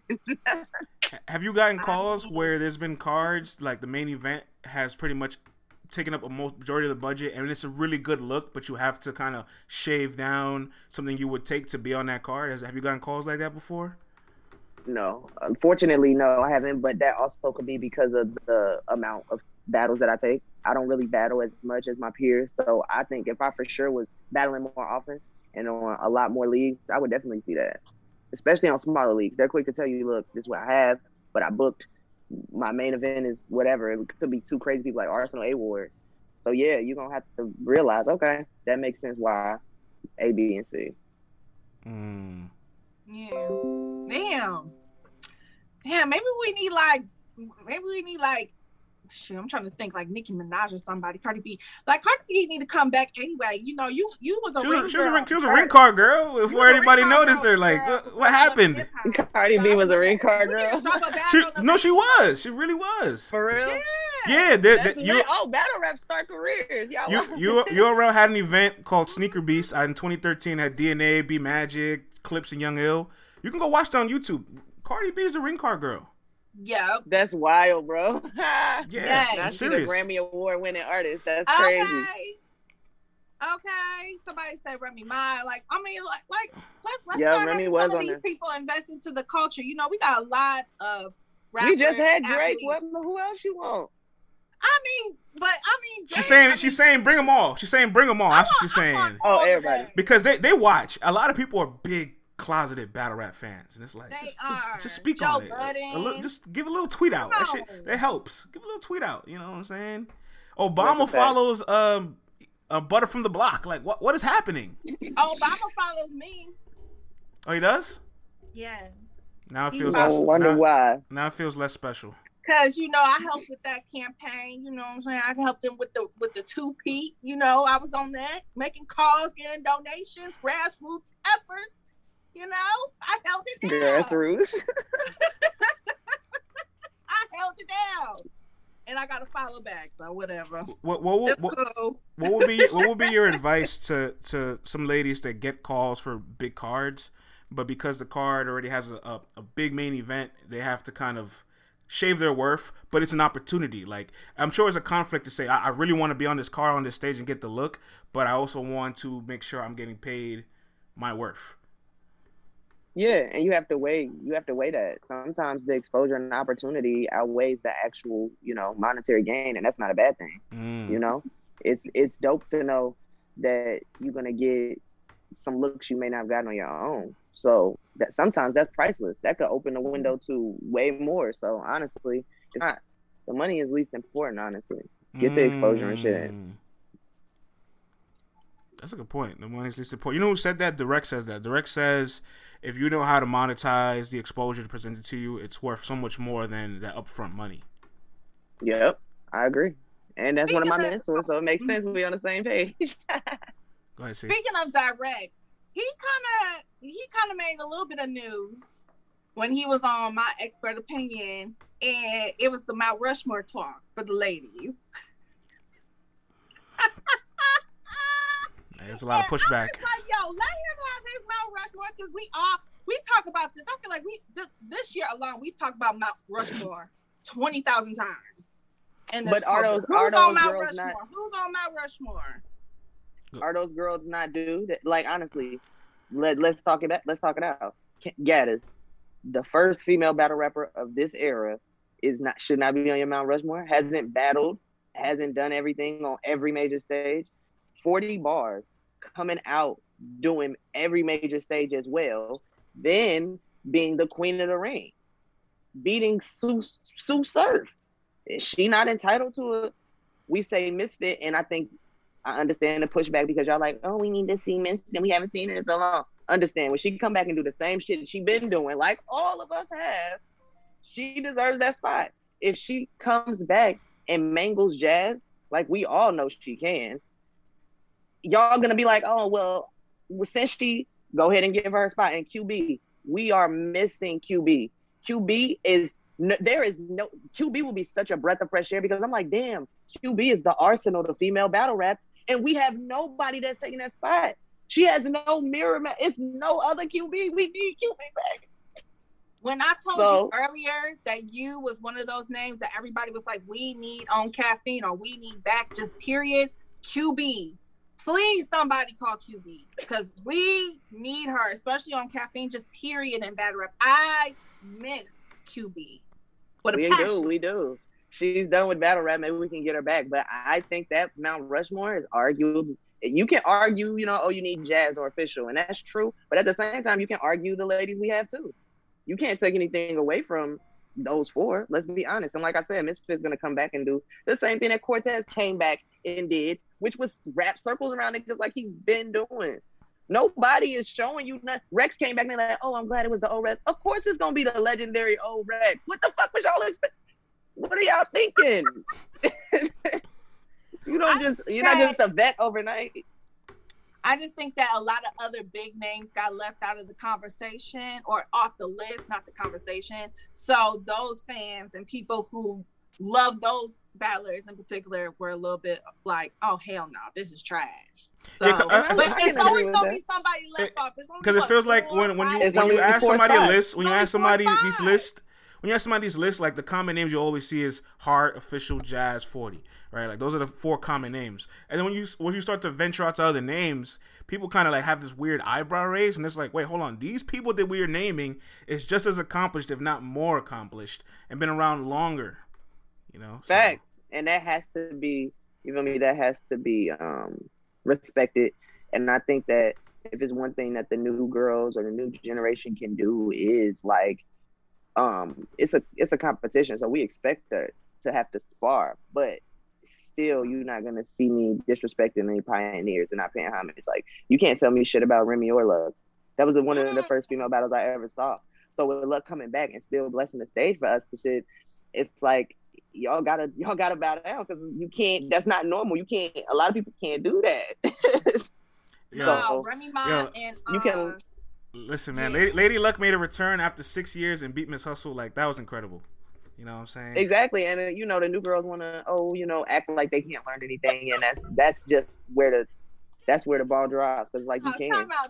A: Have you gotten calls where there's been cards like the main event has pretty much taken up a most majority of the budget and it's a really good look, but you have to kind of shave down something you would take to be on that card? Has, have you gotten calls like that before?
C: No, unfortunately, no, I haven't. But that also could be because of the amount of battles that I take. I don't really battle as much as my peers. So I think if I for sure was battling more often and on a lot more leagues, I would definitely see that. Especially on smaller leagues. They're quick to tell you, look, this is what I have, but I booked my main event is whatever. It could be two crazy people like Arsonal A Ward. So yeah, you're gonna have to realize, okay, that makes sense why A, B, and C.
A: Mm.
B: Yeah. Damn. Damn. Maybe we need like. Maybe we need like. Shit, I'm trying to think like Nicki Minaj or somebody. Cardi B. Like Cardi B need to come back anyway. You know, you you was a
A: She
B: ring
A: was, she was a ring, she was a ring card girl before anybody
B: ring card
A: noticed
B: girl,
A: her. Like, what, what happened?
C: Cardi B was a ring card
B: We need to
C: girl.
A: She, no, she was. She really was.
C: For real?
B: the-
A: Yeah, they,
C: That's
A: they, you,
C: oh, battle rap start careers. Y'all
A: you, you, URL had an event called Sneaker Beast in 2013. Had DNA, B Magic, Clips, and Young Ill. You can go watch it on YouTube. Cardi B is the ring card girl.
B: Yep.
C: That's wild, bro.
A: Yeah,
B: Yes.
A: I'm
C: Now she the. Grammy Award winning artist. That's
B: Okay.
C: crazy.
B: Okay. Somebody say Remy Ma. Like, I mean, like, like let's let's
C: Yeah,
B: start
C: Remy
B: having
C: was
B: some of
C: on
B: these
C: there.
B: people invest into the culture. You know, we got a lot of rappers.
C: We just had Drake.
B: athletes.
C: What? Who else you want?
B: I mean, but I mean,
A: She's saying
B: I
A: she's saying bring them all. She's saying bring them all.
B: I
A: That's what she's
B: I
A: saying.
C: Oh, everybody.
A: Because they, they watch. A lot of people are big closeted battle rap fans, and it's like
B: They
A: just just,
B: are.
A: just speak
B: Joe
A: on it. A
B: Budden.
A: li- just give a little tweet out. That shit that helps. Give a little tweet out. You know what I'm saying? Obama
C: That's a fact.
A: follows um a butter from the block. Like what what is happening?
B: Obama follows me.
A: Oh, he does.
B: Yes.
A: Now it
B: He
A: feels
C: I
A: less.
C: wonder
A: Now,
C: why.
A: now it feels less special.
B: Cause you know I helped with that campaign. You know what I'm saying. I helped them with the with the two P. You know I was on that, making calls, getting donations, grassroots efforts. You know I held it down.
C: Grassroots.
B: I held it down, and I got to follow back. So whatever.
A: What what what, what, what would be what would be your advice to to some ladies that get calls for big cards, but because the card already has a, a, a big main event, they have to kind of shave their worth, but it's an opportunity. Like I'm sure it's a conflict to say I, I really want to be on this card on this stage and get the look, but I also want to make sure I'm getting paid my worth.
C: Yeah, and you have to weigh you have to weigh that. Sometimes the exposure and opportunity outweighs the actual, you know, monetary gain, and that's not a bad thing.
A: Mm.
C: You know, it's it's dope to know that you're gonna get some looks you may not have gotten on your own. So that sometimes that's priceless. That could open the window to way more. So honestly, it's not the money is least important. Honestly, Get the exposure and shit.
A: That's a good point. The money's least important. You know who said that? Direct says that. Direct says if you know how to monetize the exposure presented to you, it's worth so much more than that upfront money.
C: yep, I agree. And that's one of my mentors, so it makes sense we be on the same page.
A: Go ahead, see.
B: Speaking of direct, he kind of he kind of made a little bit of news when he was on my expert opinion, and it was the Mount Rushmore talk for the ladies.
A: There's a lot of pushback.
B: I was like, yo, let him have his Mount Rushmore because we all we talk about this. I feel like we just, this year alone we've talked about Mount Rushmore twenty thousand times. And
C: But are those-
B: who's
C: are
B: on
C: those
B: Mount
C: girls
B: Rushmore?
C: not-
B: Who's on Mount Rushmore?
C: Are those girls not due? That, like honestly, let let's talk it. Let's talk it out. Gaddis, the first female battle rapper of this era, is not should not be on your Mount Rushmore. Hasn't battled, hasn't done everything on every major stage. Forty bars coming out doing every major stage as well. Then being the queen of the ring, beating Sue Tsu Surf. Is she not entitled to a? We say misfit, and I think I understand the pushback because y'all like, oh, we need to see Misfit. We haven't seen her in so long. Understand when she come back and do the same shit she been doing, like all of us have, she deserves that spot. If she comes back and mangles jazz, like we all know she can, y'all gonna be like, oh well, since she go ahead and give her a spot. And QB, we are missing QB. QB is no, there is no QB will be such a breath of fresh air because I'm like, damn, QB is the Arsonal, the female battle rap, and we have nobody that's taking that spot. She has no mirror. ma- It's no other QB. We need QB back.
B: When I told
C: So-
B: you earlier that you was one of those names that everybody was like, we need on caffeine or we need back, just period. QB. Please, somebody call QB because we need her, especially on caffeine, just period and battle rap. I miss QB. With a
C: We
B: passion.
C: do. We do. she's done with battle rap. Maybe we can get her back. But I think that Mount Rushmore is arguable. You can argue, you know, oh, you need jazz or official, and that's true. But at the same time, you can argue the ladies we have too. You can't take anything away from those four. Let's be honest. And like I said, Misfit's gonna come back and do the same thing that Cortez came back and did, which was wrap circles around niggas like he's been doing. Nobody is showing you nothing. Rex came back and like, oh, I'm glad it was the old Rex. Of course, it's gonna be the legendary old Rex. What the fuck was y'all expect? What are y'all thinking? you don't
B: I
C: just you're not just a vet overnight.
B: I just think that a lot of other big names got left out of the conversation or off the list, not the conversation. So those fans and people who love those battlers in particular were a little bit like, "Oh hell no, this is trash." So,
A: Yeah, 'cause I- I-
B: but
C: I
B: it's
C: can
B: always gonna be somebody left off.
A: because it feels like when when you when you ask
C: four
A: somebody a list when you ask
B: four
A: somebody these
B: spots.
A: lists when you ask somebody these lists like the common names you always see is Heart, Official, Jazz, Forty, right? Like those are the four common names. And then when you when you start to venture out to other names, people kind of like have this weird eyebrow raise, and it's like, wait, hold on, these people that we are naming is just as accomplished, if not more accomplished, and been around longer. You know, So-
C: Facts. And that has to be, you feel me? That has to be um respected. And I think that if it's one thing that the new girls or the new generation can do is like, um, it's a it's a competition, so we expect her to have to spar, but still, you're not gonna see me disrespecting any pioneers and not paying homage. Like, you can't tell me shit about Remy or Love. That was one of the first female battles I ever saw. So with Love coming back and still blessing the stage for us to shit, it's like y'all gotta y'all gotta bow down because you can't. That's not normal. You can't. A lot of people can't do that.
A: Yo,
C: So,
B: Remy Ma
A: yo,
B: and
C: you
B: uh,
C: can-
A: listen, man,
B: Yeah.
A: Lady, Lady Luck made a return after six years and beat Miss Hustle. Like that was incredible. You know what I'm saying?
C: exactly, and uh, you know the new girls want to oh you know act like they can't learn anything, and that's that's just where the that's where the ball drops. Cause like you
B: uh,
C: can't.
B: time out.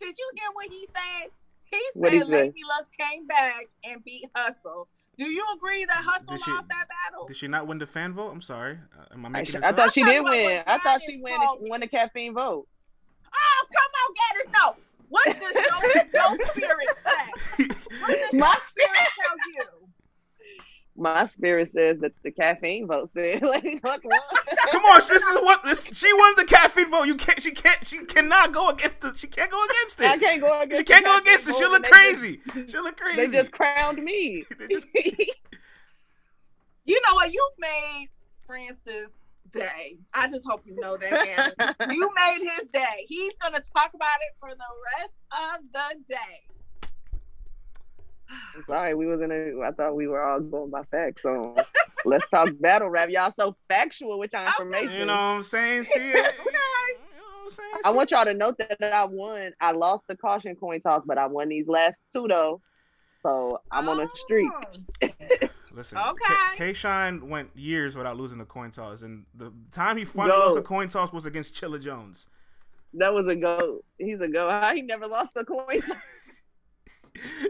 B: Did you hear what he said? He said
C: What'd he say?
B: Lady Luck came back and beat Hustle. Do you agree that Hustle
A: Did she-
B: lost that battle?
A: Did she not win the fan vote? I'm sorry. Uh, am I
C: I,
A: making this
C: I
A: up?
C: thought she did win. I thought she
B: is
C: won won the caffeine vote.
B: Oh, come on, Gaddis, no. What does your, your spirit say? What does your
C: My
B: spirit tell you?
C: My spirit says that the caffeine vote said like fuck.
A: Come on, this is what this. She won the caffeine vote. You can't. She can't. She cannot go against it. She can't go against it.
C: I can't go against.
A: She can't go against it. She'll look
C: and they just-
A: crazy. She'll look crazy.
C: They just crowned me.
A: They just-
B: You know what? You made Francis' day. I just hope you know that, Gaddis. you made his day. He's going to talk about it for the rest of the day.
C: I'm sorry, we was in a. I thought we were all going by facts. So let's talk battle rap. Y'all so factual with your
B: Okay.
C: information.
A: You know what I'm saying? See it. You know I'm
C: want y'all to note that I won. I lost the caution coin toss, but I won these last two though. So I'm on a streak.
B: Oh.
A: Listen,
B: Okay.
A: K Shine went years without losing the coin toss, and the time he finally lost
C: Yo.
A: a coin toss was against Chilla Jones.
C: That was a go. He's a go. How he never lost the coin? toss?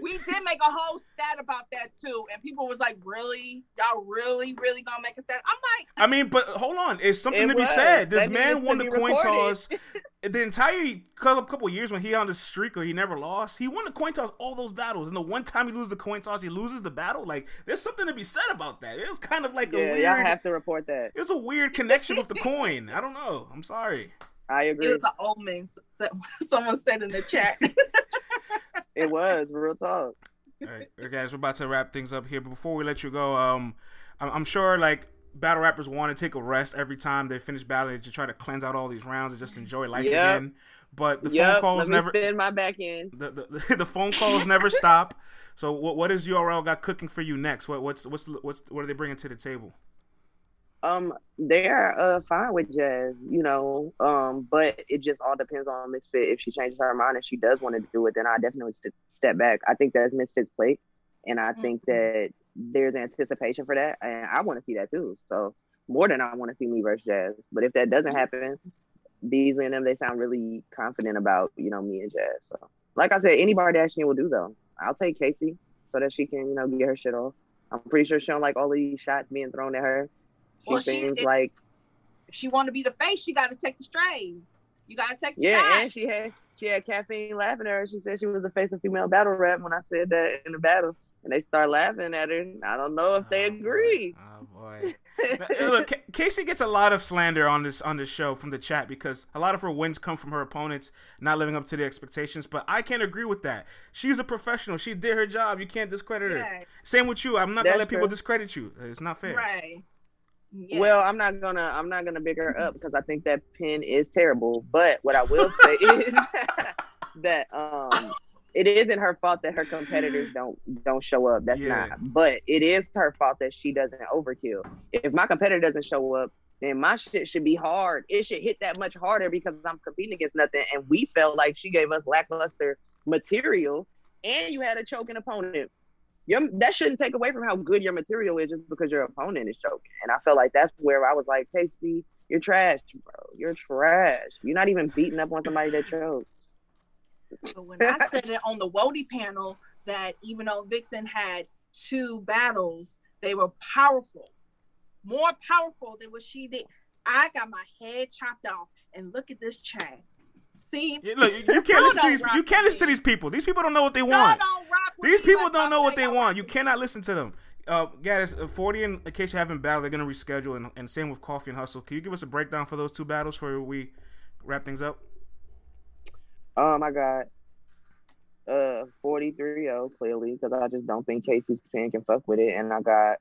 B: we did make a whole stat about that too, and people was like, "Really, y'all really, really gonna make a stat?" I'm like,
A: I mean, but hold on, it's something
C: It
A: to be
C: was.
A: said. This
C: That
A: man won the coin
C: recorded.
A: toss. The entire couple couple years when he on the streak or he never lost, he won the coin toss all those battles. And the one time he loses the coin toss, he loses the battle. Like there's something to be said about that. It was kind of like a
C: yeah, y'all
A: weird.
C: have to report that.
A: It's a weird connection with the coin. I don't know. I'm sorry.
C: I
B: it
C: agree.
B: was an omen. So- Someone said in the chat.
C: It was real talk.
A: All right, guys, we're about to wrap things up here. But before we let you go, um, I'm, I'm sure like battle rappers want to take a rest every time they finish battling to try to cleanse out all these rounds and just enjoy life
C: Yep.
A: again. But the phone
C: Yep,
A: calls
C: let me
A: never.
C: spin my back end.
A: the, the, the phone calls never stop. So what what is URL got cooking for you next? What what's what's what's what are they bringing to the table?
C: Um, they're uh fine with jazz, you know. Um, but it just all depends on Misfit. If she changes her mind and she does want to do it, then I definitely st- step back. I think that's Misfit's plate, and I think that there's anticipation for that, and I want to see that too. So more than I want to see me versus Jazz. But if that doesn't happen, Beasley and them they sound really confident about you know me and Jazz. So like I said, any Kardashian will do though. I'll take Casey so that she can you know get her shit off. I'm pretty sure she don't like all these shots being thrown at her. She
B: Well, she-
C: seems
B: it-
C: like
B: if she want to be the face, she got to take the strays. You got to take the
C: yeah,
B: shot.
C: and she had she had caffeine laughing at her. She said she was the face of female battle rap when I said that in the battle. and they start laughing at her. I don't know if they
A: Oh,
C: agree.
A: boy. Oh boy. Now, Look, Ca- Casey gets a lot of slander on this on this show from the chat because a lot of her wins come from her opponents not living up to their expectations. But I can't agree with that. She's a professional. She did her job. You can't discredit her. Same with you. I'm not gonna
C: That's
A: let people discredit you. It's not fair.
B: Right. Yeah.
C: Well, I'm not gonna I'm not gonna big her up because I think that pin is terrible. But what I will say is that um it isn't her fault that her competitors don't don't show up. That's
A: Yeah.
C: not. But it is her fault that she doesn't overkill. If my competitor doesn't show up, then my shit should be hard. It should hit that much harder because I'm competing against nothing. And we felt like she gave us lackluster material, and you had a choking opponent. Your, that shouldn't take away from how good your material is just because your opponent is choking. And I felt like that's where I was like, Casey, you're trash, bro. You're trash. You're not even beating up on somebody that.
B: But when I said it on the Wody panel that even though Vixen had two battles, they were powerful, more powerful than what she did. I got my head chopped off, and look at this chat. See,
A: Yeah, look, you, you can't listen to these. You can't listen to these people. These people don't know what they want.
B: don't rock with
A: These people
B: like
A: don't know what
B: say
A: they want. You cannot listen to them. Uh, Gaddis, uh, 40 and in case you haven't battled, they're gonna reschedule, and, and same with Coffee and Hustle. Can you give us a breakdown for those two battles before we wrap things up?
C: Um, I got uh 43-0 clearly because I just don't think Casey's fan can fuck with it, and I got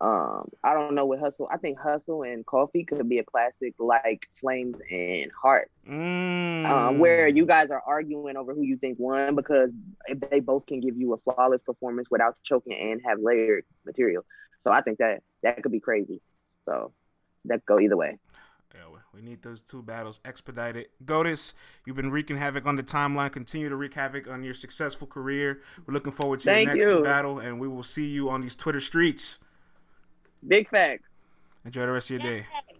C: um I don't know what Hustle. I think Hustle and Coffee could be a classic like Flames and Heart,
A: Mm.
C: um, where you guys are arguing over who you think won because they both can give you a flawless performance without choking and have layered material. So I think that that could be crazy. So that could go either way.
A: Yeah, we- need those two battles expedited. Gaddis, you've been wreaking havoc on the timeline. Continue to wreak havoc on your successful career. We're looking forward to
C: Thank
A: your next
C: you.
A: battle, and we will see you on these Twitter streets.
C: Big facts.
A: Enjoy the rest of your day.
B: Yay.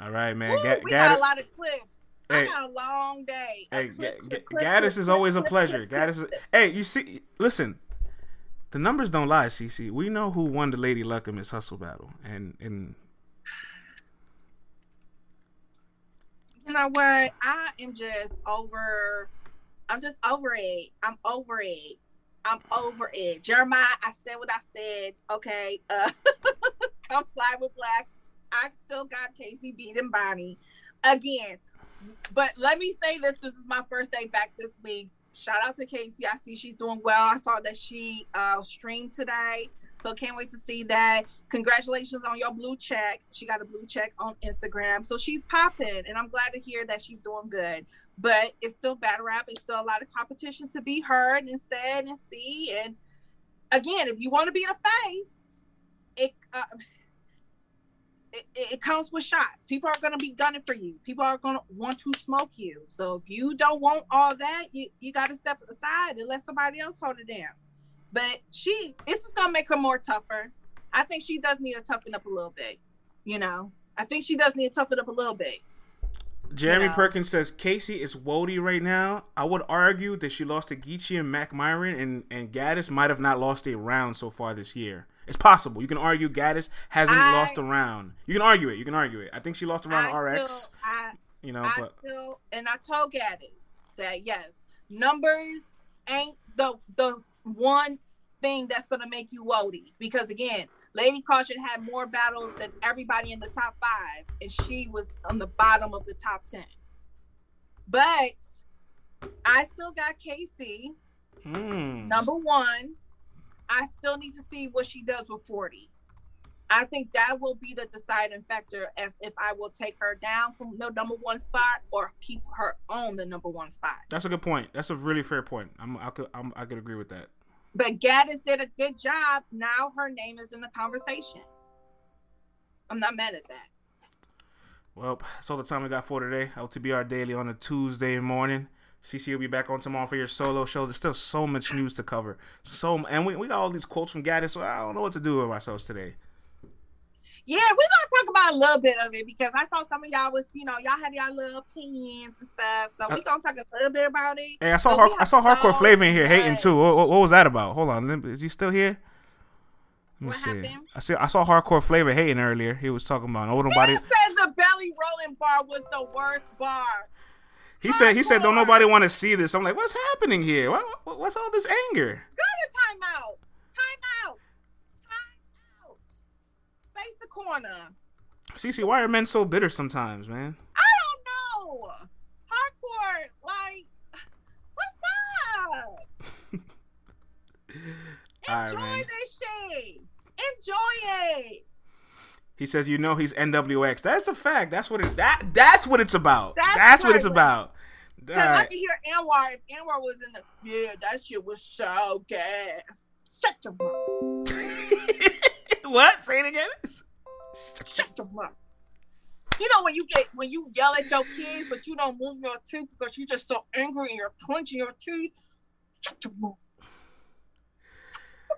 A: All right, man.
B: Woo,
A: Ga-
B: we
A: Gaddis-
B: got a lot of clips.
A: Hey.
B: I got a long day.
A: Hey,
B: clip,
A: Ga-
B: clip,
A: Gaddis
B: clip,
A: is always a pleasure. Gaddis is. Hey, you see, listen, the numbers don't lie, CC. We know who won the Lady Luck and Miss Hustle battle, and and
B: You know what? I am just over. I'm just over it. I'm over it. I'm over it. Jeremiah, I said what I said. Okay. Uh, come fly with black. I still got Casey beating Bonnie again. But let me say this: this is my first day back this week. Shout out to Casey. I see she's doing well. I saw that she uh, streamed today, so can't wait to see that. Congratulations on your blue check. She got a blue check on Instagram, so she's popping, and I'm glad to hear that she's doing good. But it's still battle rap. It's still a lot of competition to be heard and said and see. And again, if you want to be the face, it. Uh, it, it comes with shots. People are going to be gunning for you. People are going to want to smoke you. So if you don't want all that, you, you got to step aside and let somebody else hold it down. But she, this is going to make her more tougher. I think she does need to toughen up a little bit. You know, I think she does need to toughen up a little bit.
A: Jeremy
B: Yeah.
A: Uh, Perkins says Casey is Wody right now. I would argue that she lost to Geechee and Mac Myron, and and Gaddis might have not lost a round so far this year. It's possible. You can argue Gaddis hasn't
B: I-
A: lost a round. You can argue it. You can argue it. I think she lost a round to
B: I
A: RX.
B: Still, I,
A: you know,
B: I
A: but
B: still, and I told Gaddis that yes, numbers ain't the the one thing that's gonna make you Wody. Because again, Lady Caution had more battles than everybody in the top five, and she was on the bottom of the top ten. But I still got Casey
A: hmm.
B: number one. I still need to see what she does with 40. I think that will be the deciding factor as if I will take her down from the number one spot or keep her on the number one spot.
A: that's a good point. That's a really fair point. I'm, I could I'm, I could agree with that.
B: But Gaddis did a good job. Now her name is in the conversation. I'm not mad at that.
A: Well, that's all the time we got for today. LTBR Daily on a Tuesday morning. CC will be back on tomorrow for your solo show. There's still so much news to cover. So and we, we got all these quotes from Gaddis, so I don't know what to do with ourselves today.
B: Yeah, we're gonna talk about a little bit of it because I saw some of y'all was, you know, y'all had y'all little opinions and stuff. So we're uh, gonna talk a little bit about it.
A: Hey, I saw
B: But
A: har- I saw hardcore
B: so
A: flavor in here hating too. What, what, what was that about? Hold on, is he still here? Let me
B: What
A: see.
B: happened?
A: I see. I saw hardcore flavor hating earlier. He was talking about oh nobody.
B: He said the belly rolling bar was the worst bar.
A: He said he said don't nobody want to see this. I'm like, what's happening here? What, what, what's all this anger?
B: Girl, the Time out. Time out. Time out. Face the corner.
A: Cece, why are men so bitter sometimes, man?
B: I don't know. Hardcore, like, what's up?
A: Right,
B: Enjoy
A: man.
B: this shit. Enjoy it.
A: He says, "You know, he's NWX. That's a fact. That's what it. That that's what it's about. That's,
B: That's
A: what it's about.
B: Because I
A: right.
B: can hear Anwar. If Anwar was in the, yeah, that shit was so gas. Shut your mouth.
A: what? Say it again.
B: Shut your mouth. You know when you get when you yell at your kids, but you don't move your teeth because you're just so angry and you're clenching your teeth. Shut your mouth.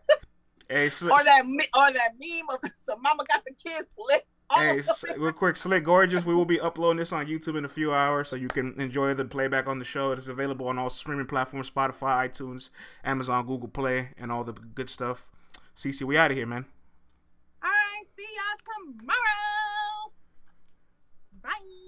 A: Hey, Slick.
B: Or that or that meme of the mama got the kids lips.
A: Hey, real quick, Slick Gorgeous. We will be uploading this on YouTube in a few hours, so you can enjoy the playback on the show. It's available on all streaming platforms: Spotify, iTunes, Amazon, Google Play, and all the good stuff. CC, we out of here, man. See y'all tomorrow. Bye.